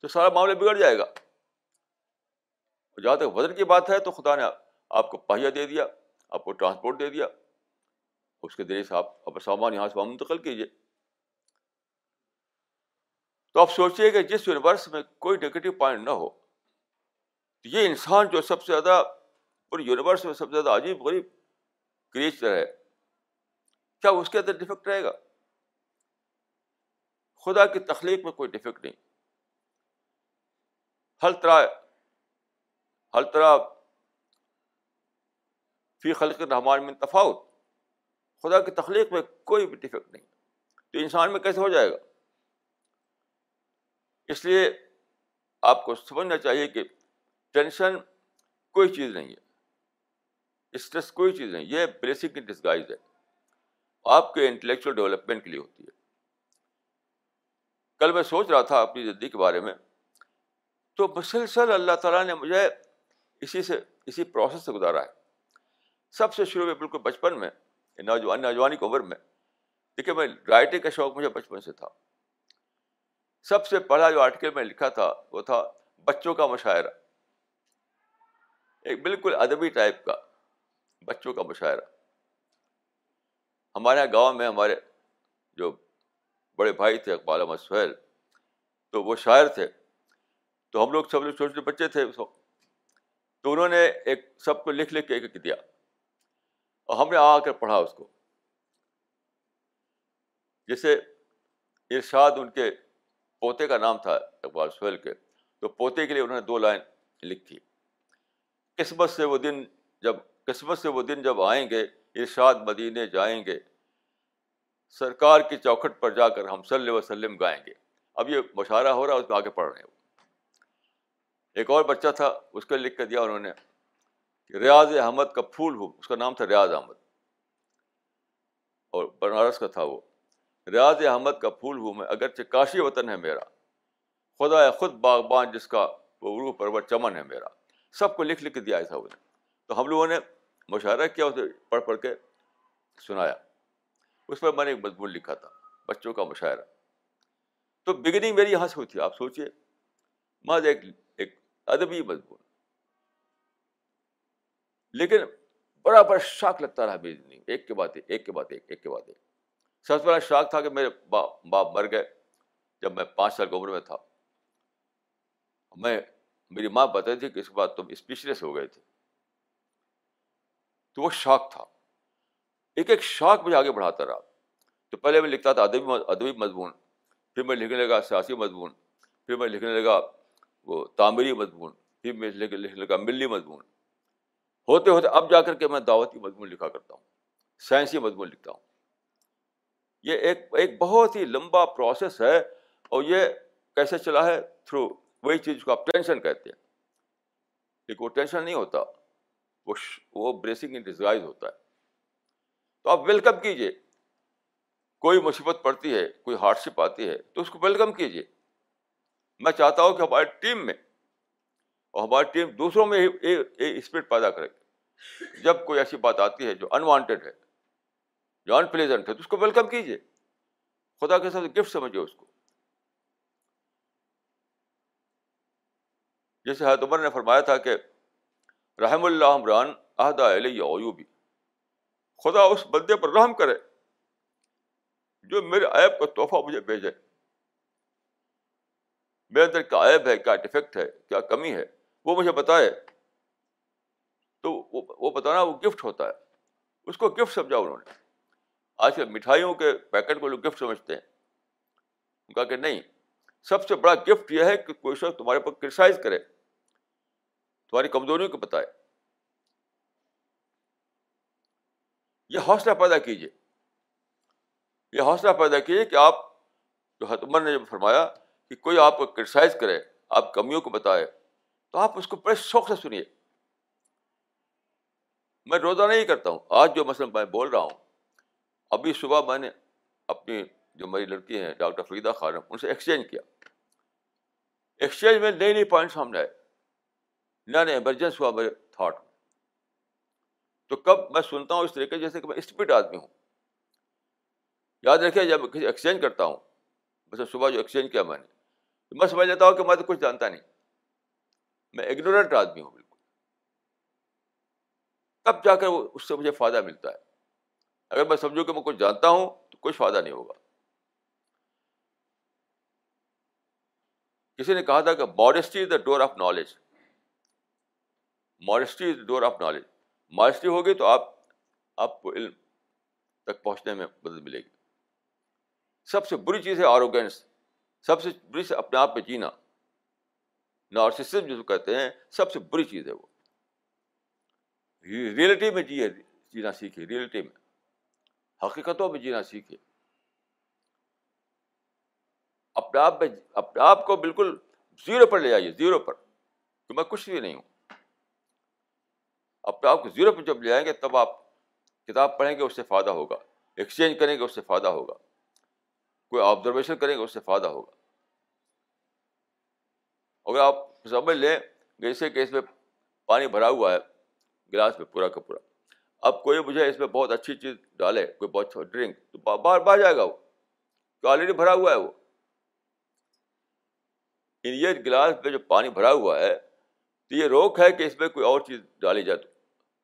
تو سارا معاملہ بگڑ جائے گا۔ جہاں تک وزن کی بات ہے، تو خدا نے آپ کو پہیا دے دیا، آپ کو ٹرانسپورٹ دے دیا۔ اس کے ذریعے سے آپ اپنا سامان یہاں سے وہاں منتقل کیجیے۔ تو آپ سوچیے کہ جس یونیورس میں کوئی نگیٹو پوائنٹ نہ ہو یہ انسان جو سب سے زیادہ پورے یونیورس میں سب سے زیادہ عجیب غریب کریچر ہے، کیا اس کے اندر ڈیفیکٹ رہے گا؟ خدا کی تخلیق میں کوئی ڈیفیکٹ نہیں۔ ہر طرح ہر طرح فی خلق رحمان میں تفاوت۔ خدا کی تخلیق میں کوئی بھی ڈیفیکٹ نہیں۔ تو انسان میں کیسے ہو جائے گا؟ اس لیے آپ کو سمجھنا چاہیے کہ ٹینشن کوئی چیز نہیں ہے۔ اسٹریس کوئی چیز نہیں، یہ بیسک ڈسگائز ہے۔ آپ کے انٹلیکچوئل ڈیولپمنٹ کے لیے ہوتی ہے۔ کل میں سوچ رہا تھا اپنی زندگی کے بارے میں۔ تو مسلسل اللہ تعالیٰ نے مجھے اسی سے، اسی پروسیس سے گزارا ہے۔ سب سے شروع میں بالکل بچپن میں، نوجوان، نوجوانی کی عمر میں۔ دیکھیے، میں رائٹنگ کا شوق مجھے بچپن سے تھا۔ سب سے پہلا جو آرٹیکل میں لکھا تھا، وہ تھا بچوں کا مشاعرہ۔ ایک بالکل ادبی ٹائپ کا۔ بچوں کا مشاعرہ۔ ہمارے یہاں گاؤں میں ہمارے جو بڑے بھائی تھے، اقبال احمد سہیل، تو وہ شاعر تھے۔ تو ہم لوگ سب لوگ چھوٹے چھوٹے بچے تھے۔ اس وقت تو انہوں نے ایک سب کو لکھ لکھ کے ایک ایک دیا۔ اور ہم نے آ کر پڑھا اس کو۔ جیسے ارشاد ان کے پوتے کا نام تھا اقبال سہیل کے، تو پوتے کے لیے انہوں نے دو لائن لکھی۔ قسمت سے وہ دن جب قسمت سے وہ دن جب آئیں گے، ارشاد مدینے جائیں گے۔ سرکار کی چوکھٹ پر جا کر ہم صلی وسلم گائیں گے۔ اب یہ مشاعرہ ہو رہا ہے، اس میں آگے پڑھ رہے ہیں۔ ایک اور بچہ تھا، اس کو لکھ کر دیا انہوں نے ریاض احمد کا پھول ہو اس کا نام تھا ریاض احمد۔ اور بنارس کا تھا وہ۔ ریاض احمد کا پھول ہوں میں، اگرچہ کاشی وطن ہے میرا۔ خدا خود باغبان جس کا وہ روح پرور چمن ہے میرا۔ سب کو لکھ لکھ کے دیا تھا انہیں تو ہم لوگوں نے مشاعرہ کیا اسے پڑھ پڑھ کے سنایا۔ اس پر میں نے ایک مضمون لکھا تھا، بچوں کا مشاعرہ تو بگننگ میری یہاں سے ہوئی تھی، آپ سوچیے ماض ایک ایک ادبی مضمون۔ لیکن بڑا بڑا شاک لگتا رہا میری زندگی ایک کے بعد ایک کے بعد ایک ایک کے بعد ایک۔ سب سے بڑا شاک تھا کہ میرے باپ مر گئے۔ جب میں پانچ سال کی عمر میں تھا۔ میں، میری ماں بتائی تھی کہ اس کے بعد تم اسپیشلس ہو گئے تھے۔ تو وہ شاک تھا۔ ایک ایک شاک مجھے آگے بڑھاتا رہا۔ تو پہلے میں لکھتا تھا ادبی ادبی مضمون، پھر میں لکھنے لگا سیاسی مضمون، پھر میں لکھنے لگا وہ تعمیری مضمون، پھر میں لکھنے لگا ملی مضمون۔ ہوتے ہوتے اب جا کر کے میں دعوتی مضمون لکھا کرتا ہوں، سائنسی مضمون لکھتا ہوں۔ یہ ایک ایک بہت ہی لمبا پروسیس ہے اور یہ کیسے چلا ہے؟ تھرو وہی چیز کو آپ ٹینشن کہتے ہیں۔ لیکن وہ ٹینشن نہیں ہوتا۔ وہ بریسنگ ان ڈسگائز ہوتا ہے۔ تو آپ ویلکم کیجیے کوئی مصیبت پڑتی ہے، کوئی ہارڈ شپ آتی ہے، تو اس کو ویلکم کیجیے میں چاہتا ہوں کہ ہماری ٹیم میں اور ہماری ٹیم دوسروں میں اسپرٹ پیدا کرے۔ جب کوئی ایسی بات آتی ہے جو انوانٹیڈ ہے، جو ان پلیزنٹ ہے، تو اس کو ویلکم کیجیے خدا کے ساتھ گفٹ سمجھیے اس کو۔ جیسے حضرت عمر نے فرمایا تھا کہ رحم اللہ عمران عہدہ علیہ اویوبی خدا اس بندے پر رحم کرے جو میرے عیب کا تحفہ مجھے بھیجے۔ میرے اندر کیا عیب ہے کیا ڈیفیکٹ ہے، کیا کمی ہے؟ وہ مجھے بتائے۔ تو وہ بتانا وہ گفٹ ہوتا ہے۔ اس کو گفٹ سمجھا انہوں نے۔ آج کل مٹھائیوں کے پیکٹ کو لوگ گفٹ سمجھتے ہیں۔ ان کا کہ نہیں، سب سے بڑا گفٹ یہ ہے کہ کوئی شخص تمہارے پر کرسائز کرے۔ تمہاری کمزوریوں کو بتائے۔ یہ حوصلہ پیدا کیجیے یہ حوصلہ پیدا کیجیے کہ آپ جو حتمر نے جب فرمایا کہ کوئی آپ کو کرٹیسائز کرے، آپ کمیوں کو بتائے، تو آپ اس کو بڑے شوق سے سنیے۔ میں روزہ نہیں کرتا ہوں۔ آج جو مثلاً میں بول رہا ہوں، ابھی صبح میں نے اپنی جو میری لڑکی ہیں، ڈاکٹر فریدہ خانم، ان سے ایکسچینج کیا۔ ایکسچینج میں نئی نئی پوائنٹ سامنے آئے۔ نیا نیا ایمرجنس ہوا میرے تھاٹ میں تو کب میں سنتا ہوں اس طریقے، جیسے کہ میں اسپیڈ آدمی ہوں۔ یاد رکھیے، جب میں کسی ایکسچینج کرتا ہوں، بس صبح جو ایکسچینج کیا میں نے، تو میں سمجھ لیتا ہوں کہ میں تو کچھ جانتا نہیں۔ میں اگنورنٹ آدمی ہوں، بالکل۔ تب جا کر وہ، اس سے مجھے فائدہ ملتا ہے۔ اگر میں سمجھوں کہ میں کچھ جانتا ہوں، تو کچھ فائدہ نہیں ہوگا۔ کسی نے کہا تھا کہ modesty is the door of knowledge modesty is door of knowledge modesty ہوگی تو آپ آپ کو علم تک پہنچنے میں مدد ملے گی سب سے بری چیز ہے آروگینس سب سے بری سے اپنے آپ پہ جینا نارسسم جو کہتے ہیں سب سے بری چیز ہے وہ ریئلٹی میں جیے جینا سیکھے ریئلٹی میں حقیقتوں میں جینا سیکھے اپنے آپ میں اپنے آپ کو بالکل زیرو پر لے جائیے زیرو پر کہ میں کچھ بھی نہیں ہوں اپنے آپ کو زیرو پہ جب لے آئیں گے تب آپ کتاب پڑھیں گے، اس سے فائدہ ہوگا۔ ایکسچینج کریں گے، اس سے فائدہ ہوگا۔ کوئی آبزرویشن کریں گے، اس سے فائدہ ہوگا۔ اگر آپ سمجھ لیں جیسے کہ اس میں پانی بھرا ہوا ہے، گلاس میں پورا کا پورا۔ اب کوئی مجھے اس میں بہت اچھی چیز ڈالے، کوئی بہت اچھا ڈرنک تو باہر باہر جائے گا وہ۔ تو آلریڈی بھرا ہوا ہے وہ۔ یہ گلاس میں جو پانی بھرا ہوا ہے، تو یہ روک ہے کہ اس میں کوئی اور چیز ڈالی جائے تو۔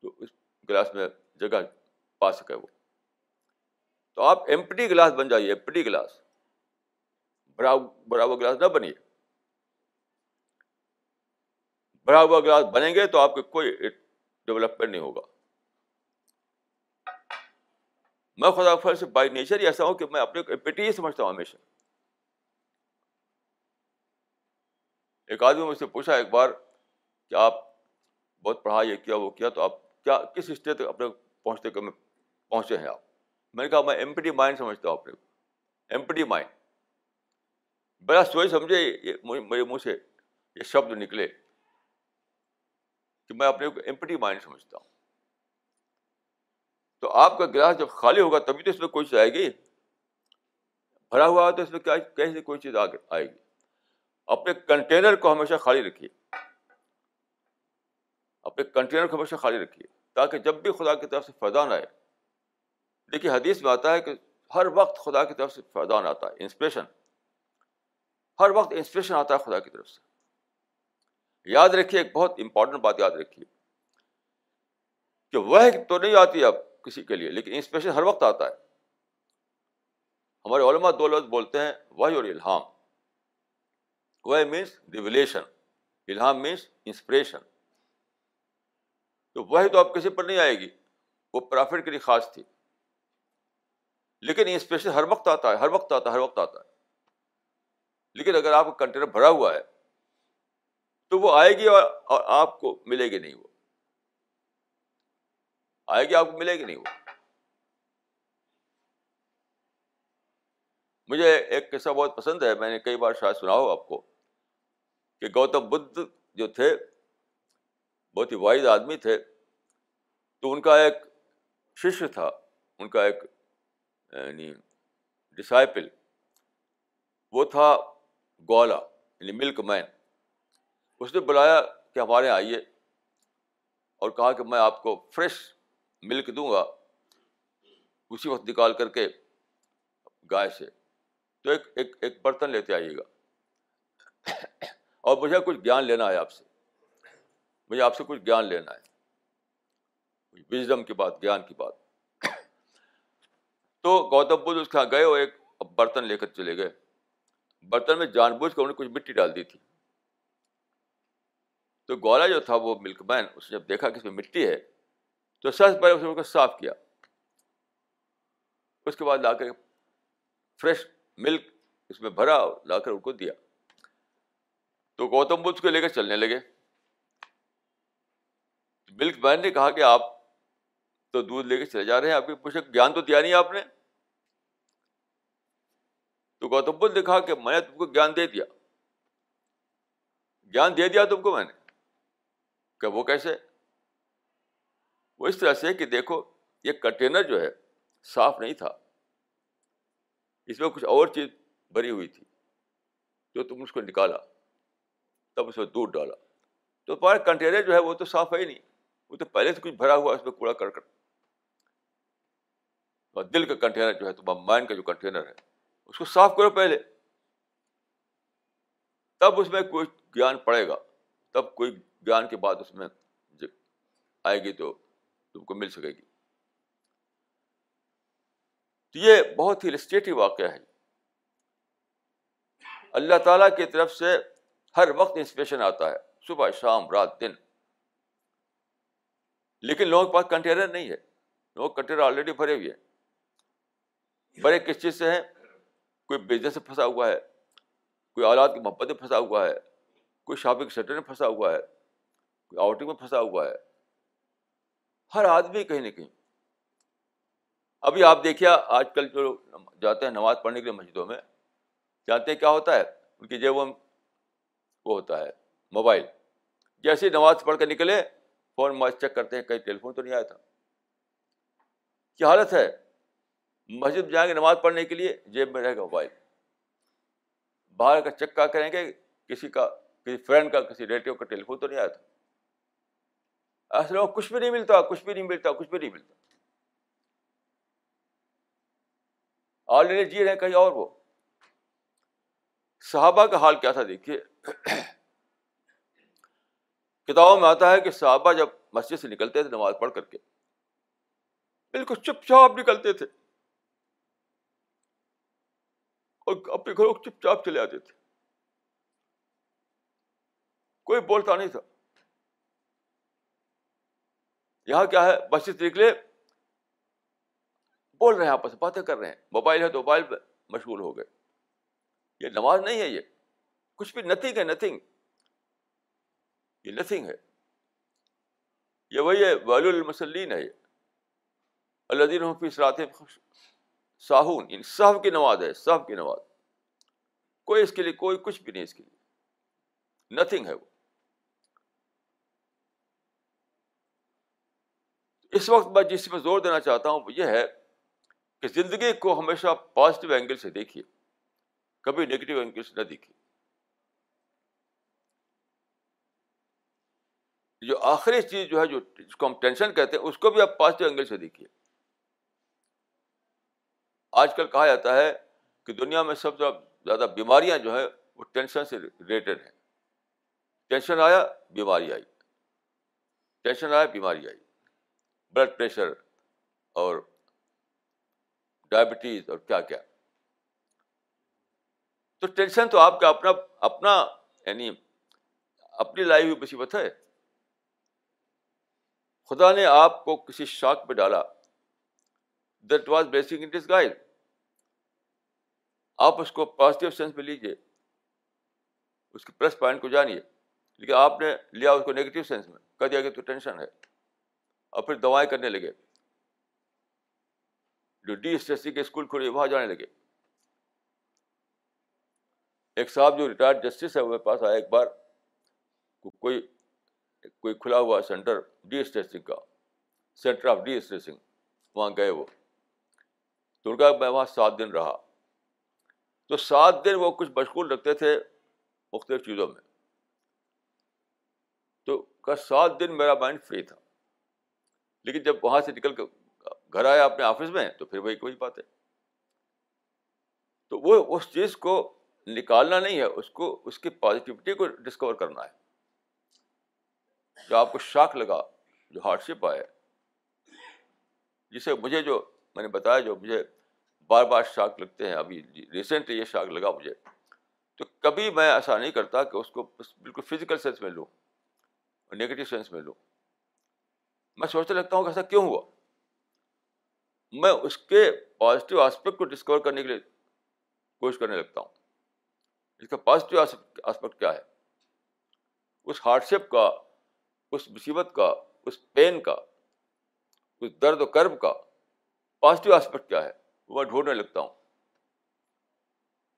اس گلاس میں جگہ پا سکے وہ۔ تو آپ ایمپٹی گلاس بن جائیے ایمپٹی گلاس۔ بڑا بڑا ہوا گلاس نہ بنیے۔ بڑا ہوا گلاس بنیں گے تو آپ کے کوئی ڈیولپمنٹ نہیں ہوگا۔ میں خدا فر سے بائی نیچر ہی ایسا ہوں کہ میں اپنے ایمپٹی ہی سمجھتا ہوں ہمیشہ۔ ایک آدمی مجھ سے پوچھا ایک بار کہ آپ بہت پڑھا یہ کیا، وہ کیا، تو آپ کیا کس اسٹیج تک اپنے پہنچتے کہ میں پہنچے ہیں آپ؟ میں نے کہا میں ایمپٹی مائنڈ سمجھتا ہوں اپنے ایمپٹی مائنڈ بڑا سوچ سمجھے میرے منہ سے یہ شبد نکلے کہ میں اپنے کو ایمپٹی مائنڈ سمجھتا ہوں۔ تو آپ کا گلاس جب خالی ہوگا تبھی تو اس میں کوئی چیز آئے گی۔ بھرا ہوا تو اس میں کیا، کیسے کوئی چیز آئے گی؟ اپنے کنٹینر کو ہمیشہ خالی رکھیے۔ اپنے کنٹینر کو ہمیشہ خالی رکھیے تاکہ جب بھی خدا کی طرف سے فیضان آئے۔ دیکھیے، حدیث میں آتا ہے کہ ہر وقت خدا کی طرف سے فیضان آتا ہے انسپریشن ہر وقت انسپریشن آتا ہے خدا کی طرف سے۔ یاد رکھیے، ایک بہت امپورٹنٹ بات یاد رکھیے کہ وہ تو نہیں آتی اب کسی کے لیے، لیکن انسپریشن ہر وقت آتا ہے۔ ہمارے علماء دو لفظ بولتے ہیں وہی اور الہام۔ وہ مینس ریولیشن الہام مینس انسپریشن تو وہی تو اب کسی پر نہیں آئے گی۔ وہ پرافٹ کے لیے خاص تھی۔ لیکن انسپریشن ہر وقت آتا ہے، ہر وقت آتا ہے، ہر وقت آتا ہے۔ لیکن اگر آپ کا کنٹینر بھرا ہوا ہے، تو وہ آئے گی اور آپ کو ملے گی نہیں وہ۔ آئے گی، آپ کو ملے گی نہیں وہ۔ مجھے ایک قصہ بہت پسند ہے، میں نے کئی بار شاید سنا ہو آپ کو، کہ گوتم بدھ جو تھے بہت ہی واحد آدمی تھے۔ تو ان کا ایک ششیہ تھا، ان کا ایک یعنی ڈسائپل وہ تھا گولا یعنی ملک مین اس نے بلایا کہ ہمارے یہاں آئیے اور کہا کہ میں آپ کو فریش ملک دوں گا۔ اسی وقت نکال کر کے گائے سے، تو ایک ایک ایک برتن لیتے آئیے گا۔ اور مجھے کچھ گیان لینا ہے آپ سے۔ مجھے آپ سے کچھ گیان لینا ہے۔ وزڈم کی بات، گیان کی بات۔ تو گوتم بدھ اس کے یہاں گئے اور ایک برتن لے کر چلے گئے۔ برتن میں جان بوجھ کر انہوں نے کچھ مٹی ڈال دی تھی۔ تو گولا جو تھا وہ ملک مین، اس نے جب دیکھا کہ اس میں مٹی ہے، تو سب سے پہلے اس نے کو صاف کیا۔ اس کے بعد لا کر فریش ملک اس میں بھرا لا کر ان کو دیا۔ تو گوتم بدھ کو لے کر چلنے لگے۔ ملک مین نے کہا کہ آپ تو دودھ لے کے چلے جا رہے ہیں، آپ کے پوچھے گیان تو دیا نہیں آپ نے۔ تو گوتم بدھ نے کہا کہ میں نے تم کو گیان دے دیا۔ گیان دے دیا تم کو میں نے۔ کہ وہ کیسے؟ وہ اس طرح سے کہ دیکھو، یہ کنٹینر جو ہے صاف نہیں تھا۔ اس میں کچھ اور چیز بھری ہوئی تھی جو تم اس کو نکالا۔ تب اس میں دودھ ڈالا۔ تو تمہارا کنٹینر جو ہے وہ تو صاف ہے ہی نہیں۔ وہ تو پہلے سے کچھ بھرا ہوا اس میں کوڑا کرکٹ اور دل کا کنٹینر جو ہے تمہارا مائنڈ کا جو کنٹینر ہے، اس کو صاف کرو پہلے۔ تب اس میں کوئی گیان پڑے گا۔ تب کوئی گیان کے بعد اس میں آئے گی تو تم کو مل سکے گی۔ تو یہ بہت ہی السٹیٹو واقعہ ہے۔ اللہ تعالیٰ کی طرف سے ہر وقت انسپریشن آتا ہے۔ صبح، شام، رات، دن۔ لیکن لوگوں کے پاس کنٹینر نہیں ہے۔ لوگ کنٹینر آلریڈی بھرے ہوئے ہیں۔ بڑے کس چیز سے ہیں؟ کوئی بزنس میں پھنسا ہوا ہے، کوئی اولاد کی محبت میں پھنسا ہوا ہے، کوئی شاپنگ سینٹر میں پھنسا ہوا ہے، کوئی آؤٹنگ میں پھنسا ہوا ہے۔ ہر آدمی کہیں نہ کہیں۔ ابھی آپ دیکھیے، آج کل جو جاتے ہیں نماز پڑھنے کے لیے مسجدوں میں، جانتے ہیں کیا ہوتا ہے؟ ان کی جیب وہ ہوتا ہے، موبائل۔ جیسے نماز پڑھ کر نکلے فون موبائل چیک کرتے ہیں، کہیں ٹیلی فون تو نہیں آیا تھا۔ کیا حالت ہے؟ مسجد جائیں گے نماز پڑھنے کے لیے؟ جیب میں رہے گا موبائل۔ باہر کا چیک کیا کریں گے، کسی کا، کسی فرینڈ کا، کسی ریلیٹیو کا ٹیلی فون تو نہیں آیا تھا۔ ایسے لوگ کچھ بھی نہیں ملتا، کچھ بھی نہیں ملتا، کچھ بھی نہیں ملتا۔ آلریڈی جی رہے کہیں اور وہ۔ صحابہ کا حال کیا تھا دیکھیے۔ کتابوں میں آتا ہے کہ صحابہ جب مسجد سے نکلتے تھے نماز پڑھ کر کے، بالکل چپ چاپ نکلتے تھے۔ اور اپنے گھروں کو چپ چاپ چلے آتے تھے۔ کوئی بولتا نہیں تھا۔ یہاں کیا ہے؟ مسجد نکلے، بول رہے ہیں آپس باتیں کر رہے ہیں۔ موبائل ہے تو موبائل پہ مشغول ہو گئے۔ یہ نماز نہیں ہے یہ۔ کچھ بھی نتھنگ ہے نتھنگ یہ نتھنگ ہے۔ یہ وہی ہے ویل المسلین ہے اللہ دین حفیظ فیصلات ساہون ان صاحب کی نماز ہے، صاحب کی نماز۔ کوئی اس کے لیے، کوئی کچھ بھی نہیں اس کے لیے۔ نتھنگ ہے وہ۔ اس وقت میں جس میں زور دینا چاہتا ہوں، وہ یہ ہے کہ زندگی کو ہمیشہ پازیٹیو اینگل سے دیکھیے۔ کبھی نگیٹو اینگل سے نہ دیکھیے۔ جو آخری چیز جو ہے جو جس کو ہم ٹینشن کہتے ہیں، اس کو بھی آپ پازیٹیو اینگل سے دیکھیے۔ آج کل کہا جاتا ہے کہ دنیا میں سب سے زیادہ بیماریاں جو ہیں، وہ ٹینشن سے ریلیٹڈ ہیں۔ ٹینشن آیا، بیماری آئی۔ ٹینشن آیا، بیماری آئی۔ بلڈ پریشر اور ڈائبٹیز اور کیا کیا۔ تو ٹینشن تو آپ کا اپنا اپنا یعنی اپنی لائی ہوئی مصیبت ہے۔ خدا نے آپ کو کسی شاک پہ ڈالا۔ That was blessing in disguise آپ اس کو پازیٹیو سینس میں لیجیے اس کے پلس پوائنٹ کو جانیے۔ لیکن آپ نے لیا اس کو نیگیٹو سینس میں۔ کہہ دیا کہ تو ٹینشن ہے۔ اور پھر دوائیں کرنے لگے۔ جو ڈی اسٹریسی کے اسکول کھولے وہاں جانے لگے۔ ایک صاحب جو ریٹائرڈ جسٹس ہے، وہ میرے پاس آیا ایک بار۔ کوئی کوئی کھلا ہوا سینٹر ڈی اسٹریسنگ کا، سینٹر آف ڈی اسٹریسنگ وہاں گئے وہ۔ تو ان کا میں وہاں سات دن رہا۔ تو سات دن وہ کچھ مشغول رکھتے تھے مختلف چیزوں میں۔ تو کا سات دن میرا مائنڈ فری تھا۔ لیکن جب وہاں سے نکل کے گھر آیا اپنے آفس میں، تو پھر وہی کوئی بات ہے۔ تو وہ اس چیز کو نکالنا نہیں ہے، اس کو، اس کی پازیٹیوٹی کو ڈسکور کرنا ہے۔ جو آپ کو شاک لگا جو ہارڈ شپ آئے جسے مجھے جو میں نے بتایا، جو مجھے بار بار شاک لگتے ہیں، ابھی ریسنٹلی یہ شاک لگا مجھے، تو کبھی میں ایسا نہیں کرتا کہ اس کو بالکل فزیکل سینس میں لوں اور نگیٹو سینس میں لوں۔ میں سوچنے لگتا ہوں کہ ایسا کیوں ہوا؟ میں اس کے پازیٹیو آسپیکٹ کو ڈسکور کرنے کے لیے کوشش کرنے لگتا ہوں۔ اس کا پازیٹیو آسپیکٹ کیا ہے؟ اس ہارڈ شپ کا اس مصیبت کا، اس پین کا، اس درد و کرب کا پازیٹیو آسپیکٹ کیا ہے؟ وہ میں ڈھونڈنے لگتا ہوں۔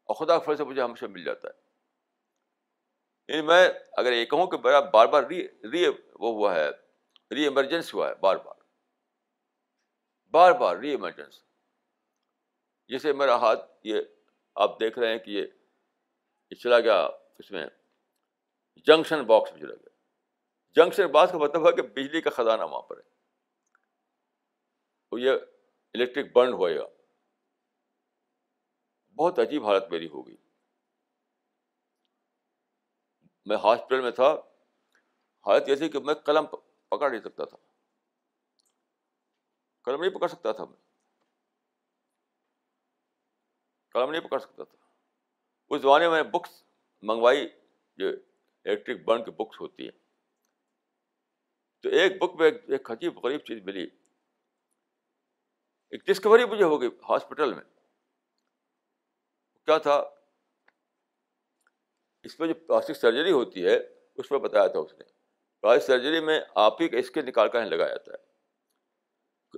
اور خدا فل سے مجھے ہمیشہ مل جاتا ہے۔ یعنی میں اگر یہ کہوں کہ میرا بار بار ری ری وہ ہوا ہے، ری ایمرجنس ہوا ہے، بار بار۔ بار بار ری ایمرجنس جیسے میرا ہاتھ، یہ آپ دیکھ رہے ہیں کہ یہ چلا گیا اس میں جنکشن باکس میں چلا گیا۔ جنکشن باکس کا مطلب ہے کہ بجلی کا خزانہ وہاں پر ہے۔ تو یہ الیکٹرک برن ہوئے گا بہت عجیب حالت میری ہوگی میں ہاسپٹل میں تھا۔ حالت یہ تھی کہ میں قلم پکڑ نہیں سکتا تھا۔ قلم نہیں پکڑ سکتا تھا میں۔ قلم نہیں پکڑ سکتا تھا۔ اس زمانے میں بکس منگوائی جو الیکٹرک برن کی بکس ہوتی ہیں۔ تو ایک بک میں ایک عجیب غریب چیز ملی۔ ایک ڈسکوری مجھے ہو گئی ہاسپٹل میں۔ کیا تھا؟ اس میں جو پلاسٹک سرجری ہوتی ہے، اس میں بتایا تھا اس نے۔ پلاسٹک سرجری میں آپ ہی کا اسکن نکال کر لگایا جاتا ہے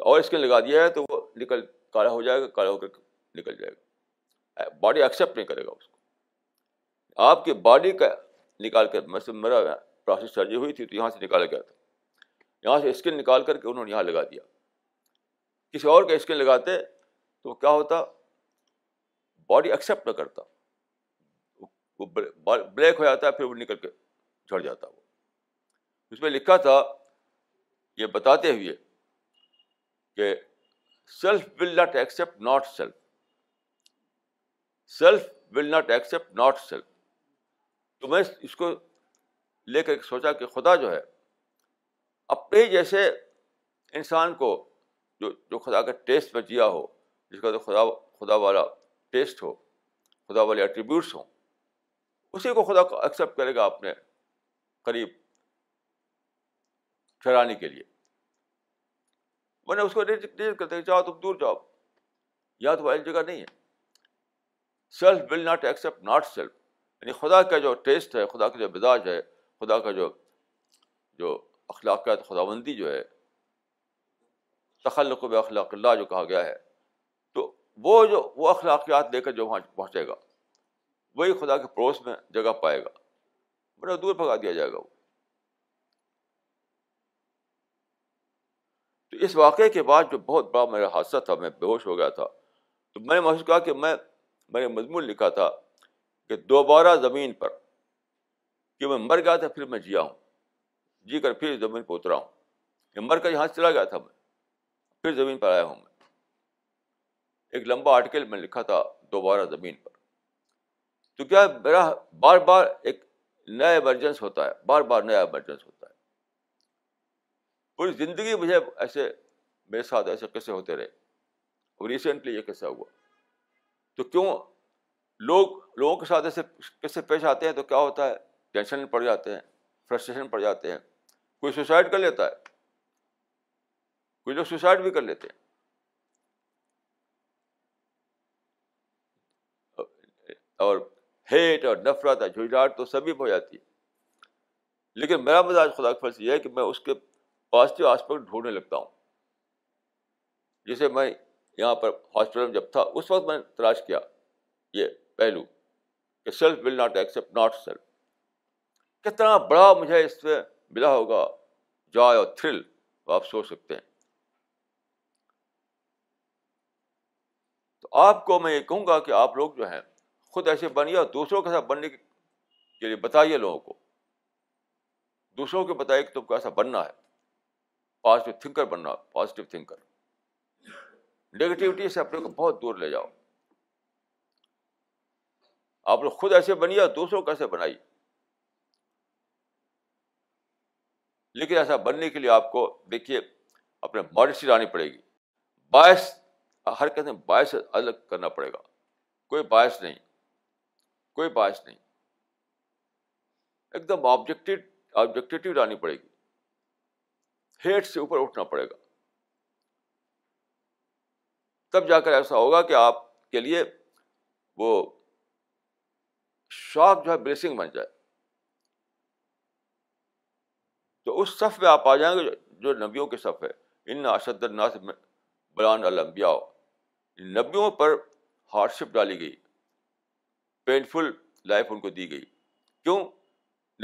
اور اسکن لگا دیا ہے تو وہ نکل، کالا ہو جائے گا، کالا ہو کر نکل جائے گا۔ باڈی ایکسیپٹ نہیں کرے گا اس کو۔ آپ کی باڈی کا نکال کر میرا پلاسٹک سرجری ہوئی تھی تو یہاں سے نکالا گیا تھا۔ یہاں سے اسکن نکال کر کے انہوں نے یہاں لگا دیا۔ کسی اور کا اسکن لگاتے تو کیا ہوتا؟ باڈی ایکسیپٹ نہ کرتا۔ وہ بلیک ہو جاتا ہے، پھر وہ نکل کے جھڑ جاتا وہ۔ اس میں لکھا تھا، یہ بتاتے ہوئے کہ self will not accept not self self will not accept not self تو میں اس کو لے کر سوچا کہ خدا جو ہے اپنے جیسے انسان کو جو جو خدا کا ٹیسٹ میں جیا ہو، جس کا تو خدا خدا والا ٹیسٹ ہو، خدا والے ایٹریبیوٹس ہوں، اسی کو خدا کو ایکسیپٹ کرے گا اپنے قریب ٹھہرانے کے لیے۔ میں نے اس کو کرتے چاہو تم دور جاؤ یا تو والی جگہ نہیں ہے۔ Self will not accept not self یعنی خدا کا جو ٹیسٹ ہے، خدا کا جو مزاج ہے، خدا کا جو جو اخلاقیات خدا بندی جو ہے، تخلق و اخلاق اللہ جو کہا گیا ہے، تو وہ جو، وہ اخلاقیات لے کر جو وہاں پہنچے گا، وہی خدا کے پڑوس میں جگہ پائے گا، بڑا دور بھگا دیا جائے گا وہ۔ تو اس واقعے کے بعد جو بہت بڑا میرا حادثہ تھا، میں بے ہوش ہو گیا تھا۔ تو میں نے محسوس کہا کہ میں میں نے مضمون لکھا تھا کہ دوبارہ زمین پر کہ میں مر گیا تھا، پھر میں جیا ہوں۔ جی کر پھر زمین پہ اترا ہوں۔ یہ مر کر یہاں سے چلا گیا تھا میں۔ پھر زمین پر آیا ہوں میں۔ ایک لمبا آرٹیکل میں لکھا تھا دوبارہ زمین پر۔ تو کیا میرا بار بار ایک نیا ایمرجنس ہوتا ہے؟ بار بار نیا ایمرجنس ہوتا ہے۔ پوری زندگی مجھے ایسے میرے ساتھ ایسے قصے ہوتے رہے۔ اور ریسنٹلی یہ قصہ ہوا۔ تو کیوں لوگ، لوگوں کے ساتھ ایسے قصے پیش آتے ہیں تو کیا ہوتا ہے؟ ٹینشن پڑ جاتے ہیں فرسٹریشن پڑ جاتے ہیں۔ کوئی سوسائڈ کر لیتا ہے۔ کوئی لوگ سوسائڈ بھی کر لیتے ہیں۔ اور ہیٹ اور نفرت اور جھجھاٹ تو سبھی ہو جاتی ہے۔ لیکن میرا مزاج خدا کے فرض یہ ہے کہ میں اس کے پازیٹیو آسپیکٹ ڈھونڈنے لگتا ہوں۔ جیسے میں یہاں پر ہاسپٹل میں جب تھا، اس وقت میں نے تلاش کیا یہ پہلو کہ self will not accept not self کتنا بڑا مجھے اس سے ملا ہوگا جوائے اور تھرل آپ سوچ سکتے ہیں تو آپ کو میں یہ کہوں گا کہ آپ لوگ جو ہیں خود ایسے بنیے اور دوسروں کے ساتھ بننے کے لیے بتائیے لوگوں کو دوسروں کو بتائیے کہ تم کو ایسا بننا ہے پازیٹیو تھنکر بننا پازیٹیو تھنکر نگیٹیوٹی سے اپنے کو بہت دور لے جاؤ آپ لوگ خود ایسے بنیے اور دوسروں کو ایسے بنائیے لیکن ایسا بننے کے لیے آپ کو دیکھیے، اپنے ماڈسٹی لانی پڑے گی۔ باعث، ہر کہتے ہیں باعث الگ کرنا پڑے گا۔ کوئی باعث نہیں۔ کوئی باعث نہیں۔ ایک دم آبجیکٹو آبجیکٹیو لانی پڑے گی۔ ہیٹ سے اوپر اٹھنا پڑے گا۔ تب جا کر ایسا ہوگا کہ آپ کے لیے وہ شوق جو ہے بلیسنگ بن جائے۔ تو اس صف میں آپ آ جائیں گے جو نبیوں کے صف ہے۔ ان اشد الناس بلان المبیا نبیوں پر ہارڈ شپ ڈالی گئی۔ پینفل لائف ان کو دی گئی۔ کیوں؟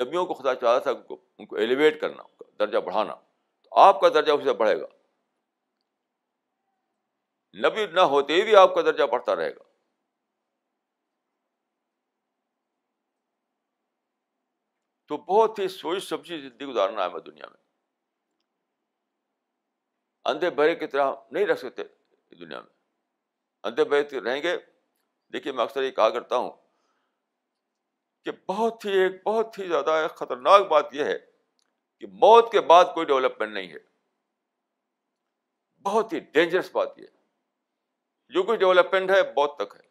نبیوں کو خدا چاہتا تھا ان کو ان کو ایلیویٹ کرنا درجہ بڑھانا۔ تو آپ کا درجہ اسی سے بڑھے گا۔ نبی نہ ہوتے ہی بھی آپ کا درجہ بڑھتا رہے گا۔ تو بہت ہی سوچ سمجھی زندگی گزارنا ہے میں دنیا میں۔ اندھے بہرے کی طرح نہیں رہ سکتے دنیا میں۔ اندھے بہرے رہیں گے۔ دیکھیے میں اکثر یہ کہا کرتا ہوں کہ بہت ہی ایک بہت ہی زیادہ خطرناک بات یہ ہے کہ موت کے بعد کوئی ڈیولپمنٹ نہیں ہے۔ بہت ہی ڈینجرس بات یہ جو کچھ ڈیولپمنٹ ہے موت تک ہے۔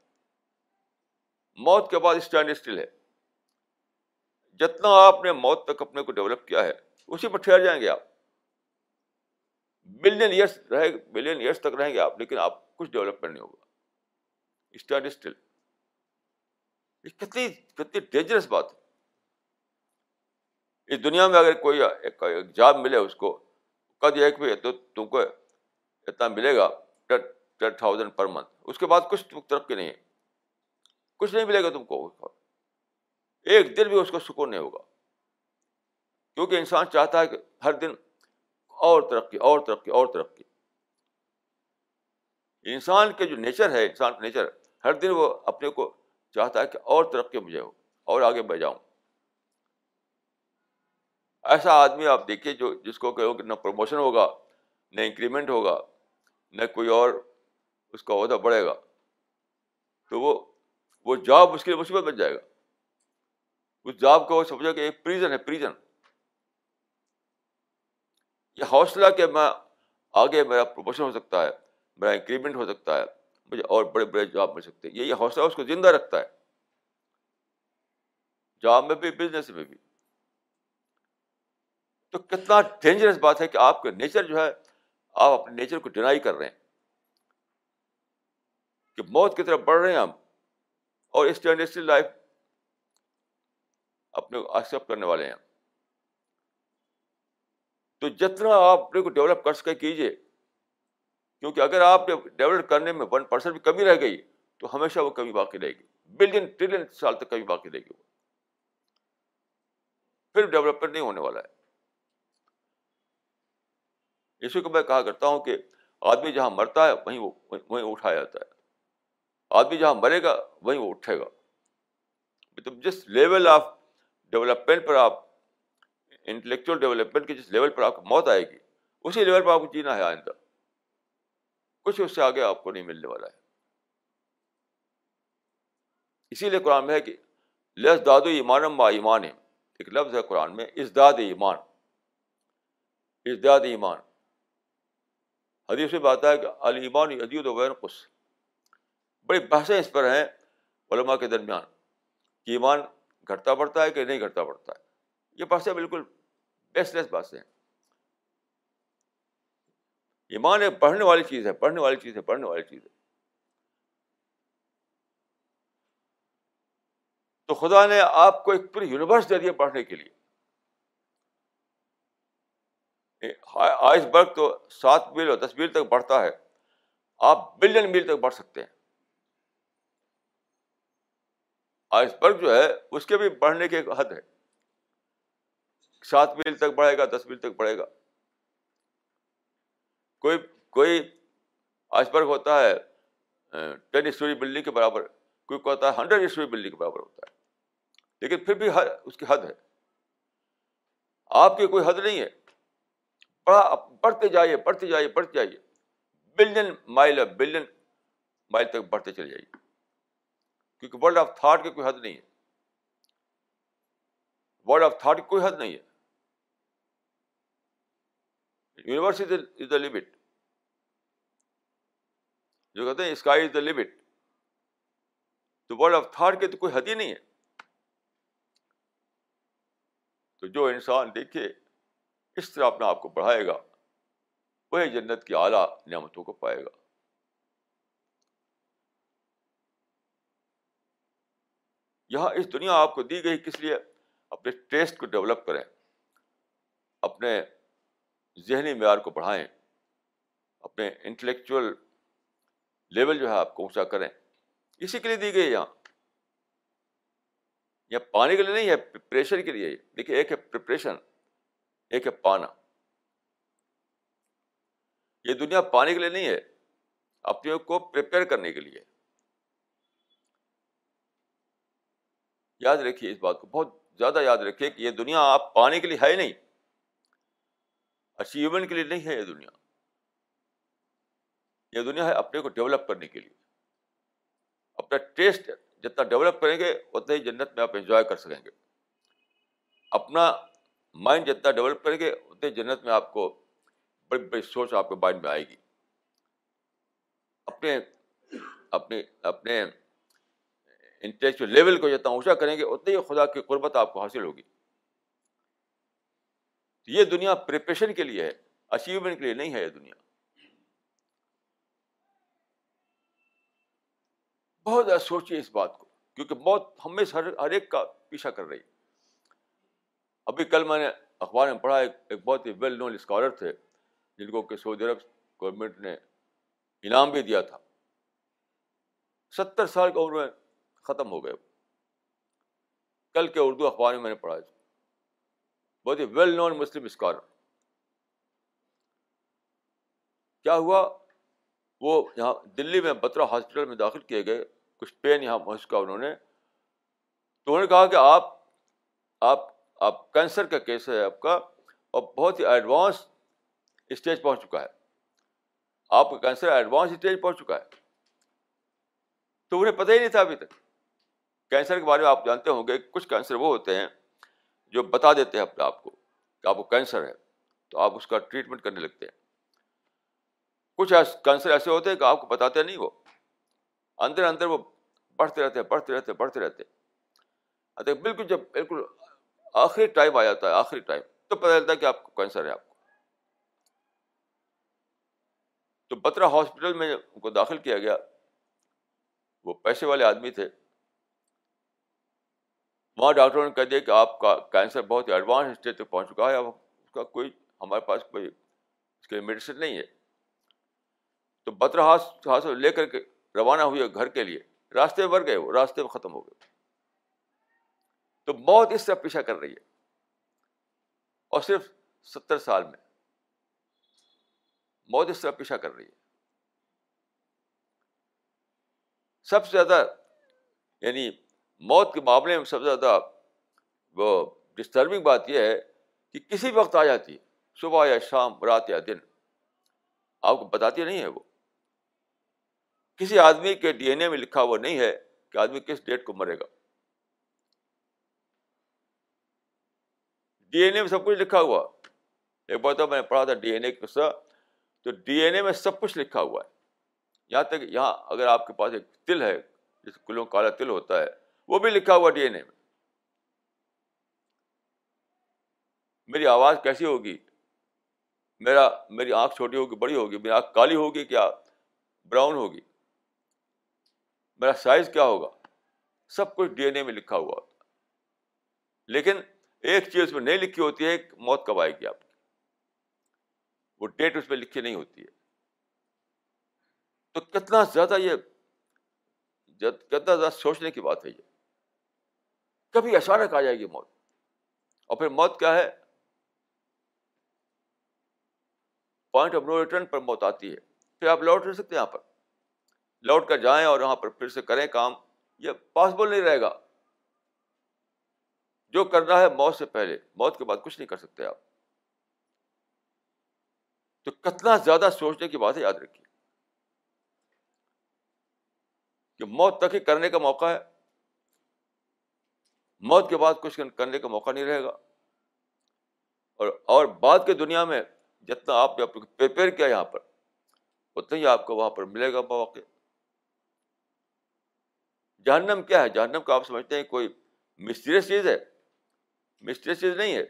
موت کے بعد اسٹینڈ اسٹل ہے۔ جتنا آپ نے موت تک اپنے کو ڈیولپ کیا ہے، اسی پر ٹھہر جائیں گے آپ۔ بلین ایئرس رہے بلین ایئرس تک رہیں گے آپ، لیکن آپ کچھ ڈیولپمنٹ نہیں ہوگا۔ اسٹینڈ اسٹل کتنی کتنی ڈینجرس بات ہے۔ اس دنیا میں اگر کوئی ایک جاب ملے اس کو قد ایک بھی تو تم کو اتنا ملے گا ٹین تھاؤزینڈ پر منتھ اس کے بعد کچھ ترقی نہیں ہے۔ کچھ نہیں ملے گا تم کو۔ ایک دن بھی اس کو سکون نہیں ہوگا۔ کیونکہ انسان چاہتا ہے کہ ہر دن اور ترقی اور ترقی اور ترقی۔ انسان کے جو نیچر ہے، انسان کا نیچر، ہر دن وہ اپنے کو چاہتا ہے کہ اور ترقی مجھے ہو اور آگے بڑھ جاؤں۔ ایسا آدمی آپ دیکھیے جو، جس کو کہ نہ پروموشن ہوگا، نہ انکریمنٹ ہوگا، نہ کوئی اور اس کا عہدہ بڑھے گا، تو وہ وہ جاب اس کے لیے مصیبت بن جائے گا۔ اس جاب کو وہ سمجھے کہ ایک پریزن ہے پریزن یہ حوصلہ کہ میں آگے میرا پروموشن ہو سکتا ہے، میرا انکریمنٹ ہو سکتا ہے، مجھے اور بڑے بڑے جاب مل سکتے ہیں۔ یہ حوصلہ اس کو زندہ رکھتا ہے۔ جاب میں بھی بزنس میں بھی۔ تو کتنا ڈینجرس بات ہے کہ آپ کا نیچر جو ہے، آپ اپنے نیچر کو ڈینائی کر رہے ہیں۔ کہ موت کی طرف بڑھ رہے ہیں ہم۔ اور اسٹینڈسٹری لائف اپنے کو ایکسیپٹ کرنے والے ہیں۔ تو جتنا آپ اپنے کو ڈیولپ کر سکے کیجیے کیونکہ اگر آپ نے ڈیولپ کرنے میں ون پرسینٹ بھی کمی رہ گئی، تو ہمیشہ وہ کمی باقی رہے گی۔ بلین ٹریلین سال تک کمی باقی رہے گی۔ وہ پھر ڈیولپمنٹ نہیں ہونے والا ہے۔ اسی کو میں کہا کرتا ہوں کہ آدمی جہاں مرتا ہے، وہیں وہ، وہیں اٹھایا جاتا ہے۔ آدمی جہاں مرے گا، وہیں وہ اٹھے گا۔ مطلب جس لیول آف ڈیولپمنٹ پر آپ انٹلیکچوئل ڈیولپمنٹ کے جس لیول پر آپ کو موت آئے گی، اسی لیول پر آپ کو جینا ہے آئندہ۔ کچھ اس سے آگے آپ کو نہیں ملنے والا ہے۔ اسی لیے قرآن میں ہے کہ لس داد ایمانم با ایمان ایک لفظ ہے قرآن میں ازداد ایمان ازداد ایمان حدیث میں بات ہے کہ المان عدید و وین قص بڑی بحثیں اس پر ہیں علماء کے درمیان۔ کہ ایمان گھٹتا پڑتا ہے کہ نہیں گھٹتا پڑتا ہے؟ یہ بحثیں بالکل بیس لیس باتیں ہیں۔ ایمان ایک پڑھنے والی چیز ہے پڑھنے والی چیز ہے پڑھنے والی چیز ہے۔ تو خدا نے آپ کو ایک پوری یونیورس دے دیا پڑھنے کے لیے۔ آئس برگ تو سات میل اور دس میل تک بڑھتا ہے۔ آپ بلین میل تک بڑھ سکتے ہیں۔ آئس برگ جو ہے، اس کے بھی بڑھنے کی ایک حد ہے۔ سات میل تک بڑھے گا، دس میل تک بڑھے گا۔ کوئی کوئی آئس برگ ہوتا ہے ٹین اسٹوری بلڈنگ کے برابر، کوئی کہتا ہے ہنڈریڈ اسٹوری بلڈنگ کے برابر ہوتا ہے۔ لیکن پھر بھی اس کی حد ہے۔ آپ کی کوئی حد نہیں ہے۔ بڑا، بڑھتے جائیے بڑھتے جائیے بڑھتے جائیے۔ بلین مائل بلین مائل تک بڑھتے چلے جائیے۔ کیونکہ ورلڈ آف تھاٹ کی کوئی حد نہیں ہے۔ ورلڈ آف تھاٹ کی کوئی حد نہیں ہے۔ یونیورس از دا لمٹ جو کہتے ہیں اسکائی از دا لمٹ تو ورلڈ آف تھاٹ کے تو کوئی حد ہی نہیں ہے۔ تو جو انسان دیکھے، اس طرح اپنے آپ کو بڑھائے گا، وہی جنت کی اعلیٰ نعمتوں کو پائے گا۔ یہاں اس دنیا آپ کو دی گئی کس لیے؟ اپنے ٹیسٹ کو ڈیولپ کریں، اپنے ذہنی معیار کو بڑھائیں، اپنے انٹلیکچوئل لیول جو ہے آپ کو اونچا کریں۔ اسی کے لیے دی گئی یہاں۔ یہ پانی کے لیے نہیں ہے، پریشر کے لیے۔ دیکھیے، ایک ہے پریپریشن، ایک ہے پانا۔ یہ دنیا پانی کے لیے نہیں ہے اپنے کو پریپیئر کرنے کے لیے۔ یاد رکھیے اس بات کو، بہت زیادہ یاد رکھیے کہ یہ دنیا آپ پانے کے لیے ہے نہیں۔ اچیومنٹ کے لیے نہیں ہے یہ دنیا۔ یہ دنیا ہے اپنے کو ڈیولپ کرنے کے لیے۔ اپنا ٹیسٹ جتنا ڈیولپ کریں گے اتنا ہی جنت میں آپ انجوائے کر سکیں گے۔ اپنا مائنڈ جتنا ڈیولپ کریں گے، اتنے جنت میں آپ کو بڑی بڑی سوچ آپ کے مائنڈ میں آئے گی۔ اپنے اپنے اپنے انٹلیکچوئل لیول کو جتنا اونچا کریں گے، اتنی ہی خدا کی قربت آپ کو حاصل ہوگی۔ یہ دنیا پریپریشن کے لیے ہے اچیومنٹ کے لیے نہیں ہے یہ دنیا۔ بہت زیادہ سوچیے اس بات کو، کیونکہ موت ہمیں ہر ایک کا پیچھا کر رہی ابھی کل میں نے اخبار میں پڑھا، ایک ایک بہت ہی ویل نون اسکالر تھے، جن کو کہ سعودی عرب گورنمنٹ نے انعام بھی دیا تھا۔ ستر سال کا عمر میں ختم ہو گئے۔ کل کے اردو اخبار میں میں نے پڑھا بہت ہی ویل نون مسلم اسکالر کیا ہوا؟ وہ یہاں دلی میں بترا ہاسپٹل میں داخل کیے گئے۔ کچھ پین یہاں محسوس کیا انہوں نے۔ تو انہوں نے کہا کہ آپ آپ آپ کینسر کا کیس ہے آپ کا اور بہت ہی ایڈوانس اسٹیج پہنچ چکا ہے۔ آپ کا کینسر ایڈوانس اسٹیج پہنچ چکا ہے۔ تو انہیں پتہ ہی نہیں تھا ابھی تک۔ کینسر کے بارے میں آپ جانتے ہوں گے، کچھ کینسر وہ ہوتے ہیں جو بتا دیتے ہیں اپنے آپ کو کہ آپ کو کینسر ہے، تو آپ اس کا ٹریٹمنٹ کرنے لگتے ہیں۔ کچھ کینسر ایسے ہوتے ہیں کہ آپ کو بتاتے نہیں وہ۔ اندر اندر وہ بڑھتے رہتے بڑھتے رہتے بڑھتے رہتے اچھا، بالکل جب، بالکل آخری ٹائم آ جاتا ہے، آخری ٹائم، تو پتہ چلتا ہے کہ آپ کو کینسر ہے آپ کو۔ تو بترا ہاسپٹل میں ان کو داخل کیا گیا۔ وہ پیسے والے آدمی تھے۔ وہاں ڈاکٹروں نے کہہ دیا کہ آپ کا کینسر بہت ہی ایڈوانس اسٹیج تک پہنچ چکا ہے، اب اس کا کوئی ہمارے پاس کوئی اس کے میڈیسن نہیں ہے۔ تو بطر ہاتھ لے کر کے روانہ ہوئے گھر کے لیے، راستے میں بڑھ گئے وہ، راستے میں ختم ہو گئے۔ تو موت اس طرح پیچھا کر رہی ہے۔ اور صرف ستر سال میں موت اس طرح پیچھا کر رہی ہے۔ سب سے زیادہ یعنی موت کے معاملے میں سب سے زیادہ وہ ڈسٹربنگ بات یہ ہے کہ کسی وقت آ جاتی ہے، صبح یا شام، رات یا دن۔ آپ کو بتاتی نہیں ہے وہ۔ کسی آدمی کے ڈی این اے میں لکھا ہوا نہیں ہے کہ آدمی کس ڈیٹ کو مرے گا۔ ڈی این اے میں سب کچھ لکھا ہوا۔ ایک بات میں نے پڑھا تھا ڈی این اے قصہ۔ تو ڈی این اے میں سب کچھ لکھا ہوا ہے۔ یہاں تک، یہاں اگر آپ کے پاس ایک تل ہے، جس کلوں کالا تل ہوتا ہے وہ بھی لکھا ہوا ڈی این اے میں میری آواز کیسی ہوگی؟ میرا، میری آنکھ چھوٹی ہوگی، بڑی ہوگی، میری آنکھ کالی ہوگی کیا؟ براؤن ہوگی۔ میرا سائز کیا ہوگا؟ سب کچھ ڈی این اے میں لکھا ہوا۔ ہوتا لیکن ایک چیز میں نہیں لکھی ہوتی ہے موت کب آئے گی آپ کی؟ وہ ڈیٹ اس میں لکھی نہیں ہوتی ہے۔ تو کتنا زیادہ یہ کتنا زیادہ سوچنے کی بات ہے یہ۔ کبھی اچانک آ جائے گی موت۔ اور پھر موت کیا ہے؟ پوائنٹ آف نو ریٹرن پر موت آتی ہے۔ پھر آپ لوٹ نہیں سکتے یہاں پر۔ لوٹ کر جائیں اور وہاں پر پھر سے کریں کام، یہ پاسبل نہیں رہے گا۔ جو کرنا ہے موت سے پہلے، موت کے بعد کچھ نہیں کر سکتے آپ۔ تو کتنا زیادہ سوچنے کی بات ہے، یاد رکھیے۔ کہ موت تک ہی کرنے کا موقع ہے۔ موت کے بعد کچھ کرنے کا موقع نہیں رہے گا۔ اور اور بعد کے دنیا میں جتنا آپ نے پریپیئر کیا یہاں پر، اتنا ہی آپ کو وہاں پر ملے گا مواقع۔ جہنم کیا ہے؟ جہنم کا آپ سمجھتے ہیں کوئی مسٹریس چیز ہے۔ مسٹریس چیز نہیں ہے۔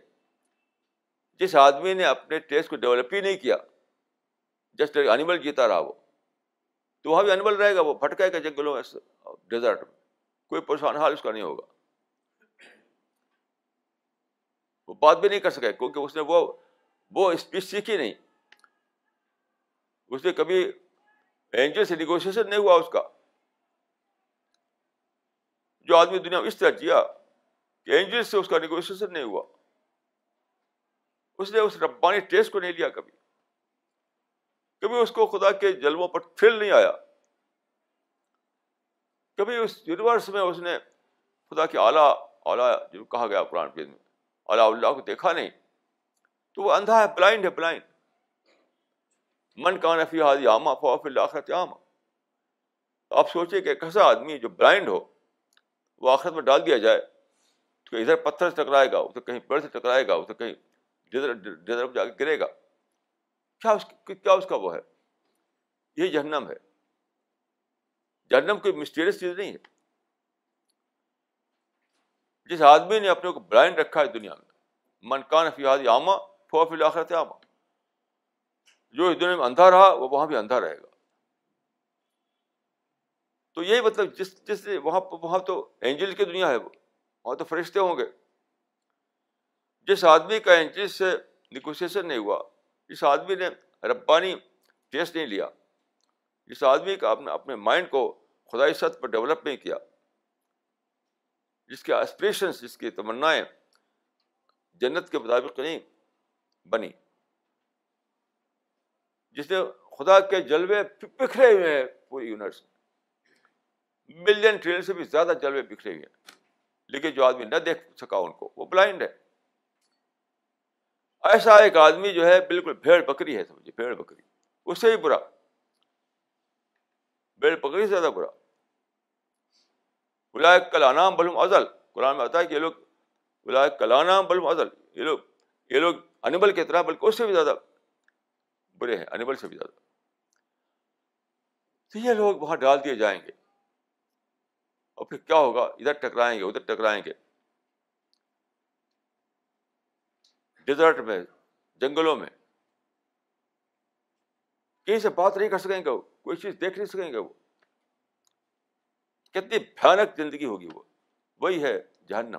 جس آدمی نے اپنے ٹیسٹ کو ڈیولپ ہی نہیں کیا جسٹ اینیمل جیتا رہا وہ، تو وہاں بھی اینیمل رہے گا، وہ بھٹکائے گا جنگلوں میں ڈیزرٹ میں۔ کوئی پریشان حال اس کا نہیں ہوگا۔ وہ بات بھی نہیں کر سکے کیونکہ اس نے وہ وہ اسپیچ سیکھی نہیں۔ اس نے کبھی اینجل سے نیگوشیشن نہیں ہوا اس کا۔ جو آدمی دنیا میں اس طرح جیا کہ اینجل سے اس کا نیگوشیشن نہیں ہوا۔ اس نے اس ربانی ٹیسٹ کو نہیں لیا کبھی۔ کبھی اس کو خدا کے جلووں پر تھرل نہیں آیا۔ کبھی اس یونیورس میں اس نے خدا کے اعلیٰ اعلیٰ جو کہا گیا قرآن میں۔ اعلیٰ اللہ کو دیکھا نہیں۔ تو وہ اندھا ہے بلائنڈ ہے بلائنڈ من کا نفی حاضی عامہ فوف آخرت عامہ آپ سوچیں کہ کیسا آدمی جو بلائنڈ ہو، وہ آخرت میں ڈال دیا جائے، تو ادھر پتھر سے ٹکرائے گا، ادھر کہیں پیڑ سے ٹکرائے گا، ادھر کہیں ڈیزر جا کے گرے گا۔ کیا اس کیا اس کا وہ ہے؟ یہ جہنم ہے۔ جہنم کوئی مسٹیریس چیز نہیں ہے۔ جس آدمی نے اپنے کو بلائنڈ رکھا ہے دنیا میں منکان فیاد عامہ فو فی الآخرت عامہ جو اس دنیا میں اندھا رہا، وہ وہاں بھی اندھا رہے گا۔ تو یہی مطلب جس جس وہاں وہاں تو اینجل کی دنیا ہے وہ۔ وہاں تو فرشتے ہوں گے۔ جس آدمی کا اینجل سے نیگوسیشن نہیں ہوا، جس آدمی نے ربانی ٹیسٹ نہیں لیا، جس آدمی کا اپنے اپنے مائنڈ کو خدائی سطح پر ڈیولپ نہیں کیا جس کے اسپریشنس جس کی تمنائیں جنت کے مطابق نہیں، بنی۔ جس نے خدا کے جلوے بکھرے ہوئے ہیں، پوری یونیورس ملین ٹریلن سے بھی زیادہ جلوے بکھرے ہوئے ہیں۔ لیکن جو آدمی نہ دیکھ سکا ان کو، وہ بلائنڈ ہے۔ ایسا ایک آدمی جو ہے، بالکل بھیڑ بکری ہے سمجھے بھیڑ بکری۔ اس سے بھی برا۔ بھیڑ بکری سے زیادہ برا۔ بلا کلانام بلوم ازل قرآن میں آتا ہے کہ یہ لوگ بلا کلانام بلوم ازل یہ لوگ یہ لوگ انبل کی طرح بلکہ اس سے بھی زیادہ برے ہیں انبل سے بھی زیادہ تو یہ لوگ وہاں ڈال دیے جائیں گے اور پھر کیا ہوگا ادھر ٹکرائیں گے ادھر ٹکرائیں گے ڈیزرٹ میں جنگلوں میں کہیں سے بات نہیں کر سکیں گے وہ کوئی چیز دیکھ نہیں سکیں گے وہ کتنی بھیانک زندگی ہوگی وہ۔ وہی ہے جہنم۔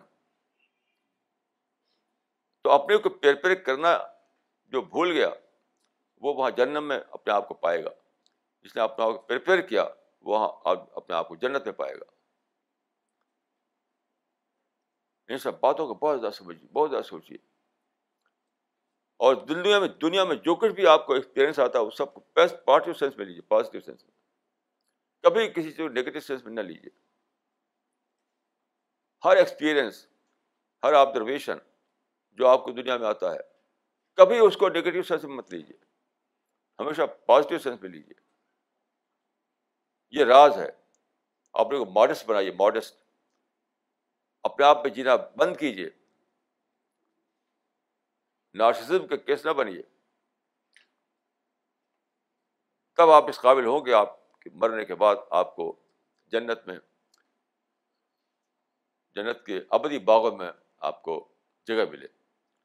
تو اپنے کو پیر پیر کرنا جو بھول گیا، وہ وہاں جنم میں اپنے آپ کو پائے گا۔ جس نے اپنا پریپیئر کیا، وہاں اپنے آپ کو جنت میں پائے گا۔ ان سب باتوں کو بہت زیادہ سمجھیے، بہت زیادہ سوچیے۔ اور دنیا میں دنیا میں جو کچھ بھی آپ کو ایکسپیرئنس آتا ہے، وہ سب کو بیسٹ پازیٹیو سینس میں لیجیے پازیٹیو سینس میں۔ کبھی کسی چیز کو نگیٹو سینس میں نہ لیجیے ہر ایکسپیرئنس ہر آبزرویشن جو آپ کو دنیا میں آتا ہے، کبھی اس کو نگیٹو سینس میں مت لیجیے ہمیشہ پازیٹیو سینس میں لیجیے یہ راز ہے۔ آپ کو ماڈسٹ بنائیے ماڈسٹ اپنے آپ پہ جینا بند کیجیے نارسزم کے کیس نہ بنیے۔ تب آپ اس قابل ہوں گے، آپ کے مرنے کے بعد آپ کو جنت میں، جنت کے ابدی باغوں میں آپ کو جگہ ملے۔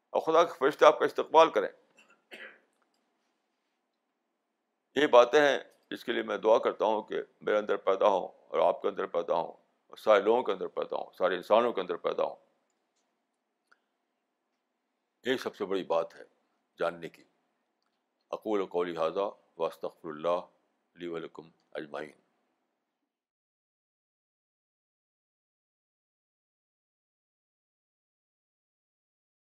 اور خدا کے فرشتے آپ کا استقبال کریں۔ یہی باتیں ہیں جس کے لیے میں دعا کرتا ہوں کہ میرے اندر پیدا ہوں اور آپ کے اندر پیدا ہوں اور سارے لوگوں کے اندر پیدا ہوں، سارے انسانوں کے اندر پیدا ہوں۔ یہی سب سے بڑی بات ہے جاننے کی۔ اقول قولی حاضہ واسطر اللہ علیہ ولکم اجمعین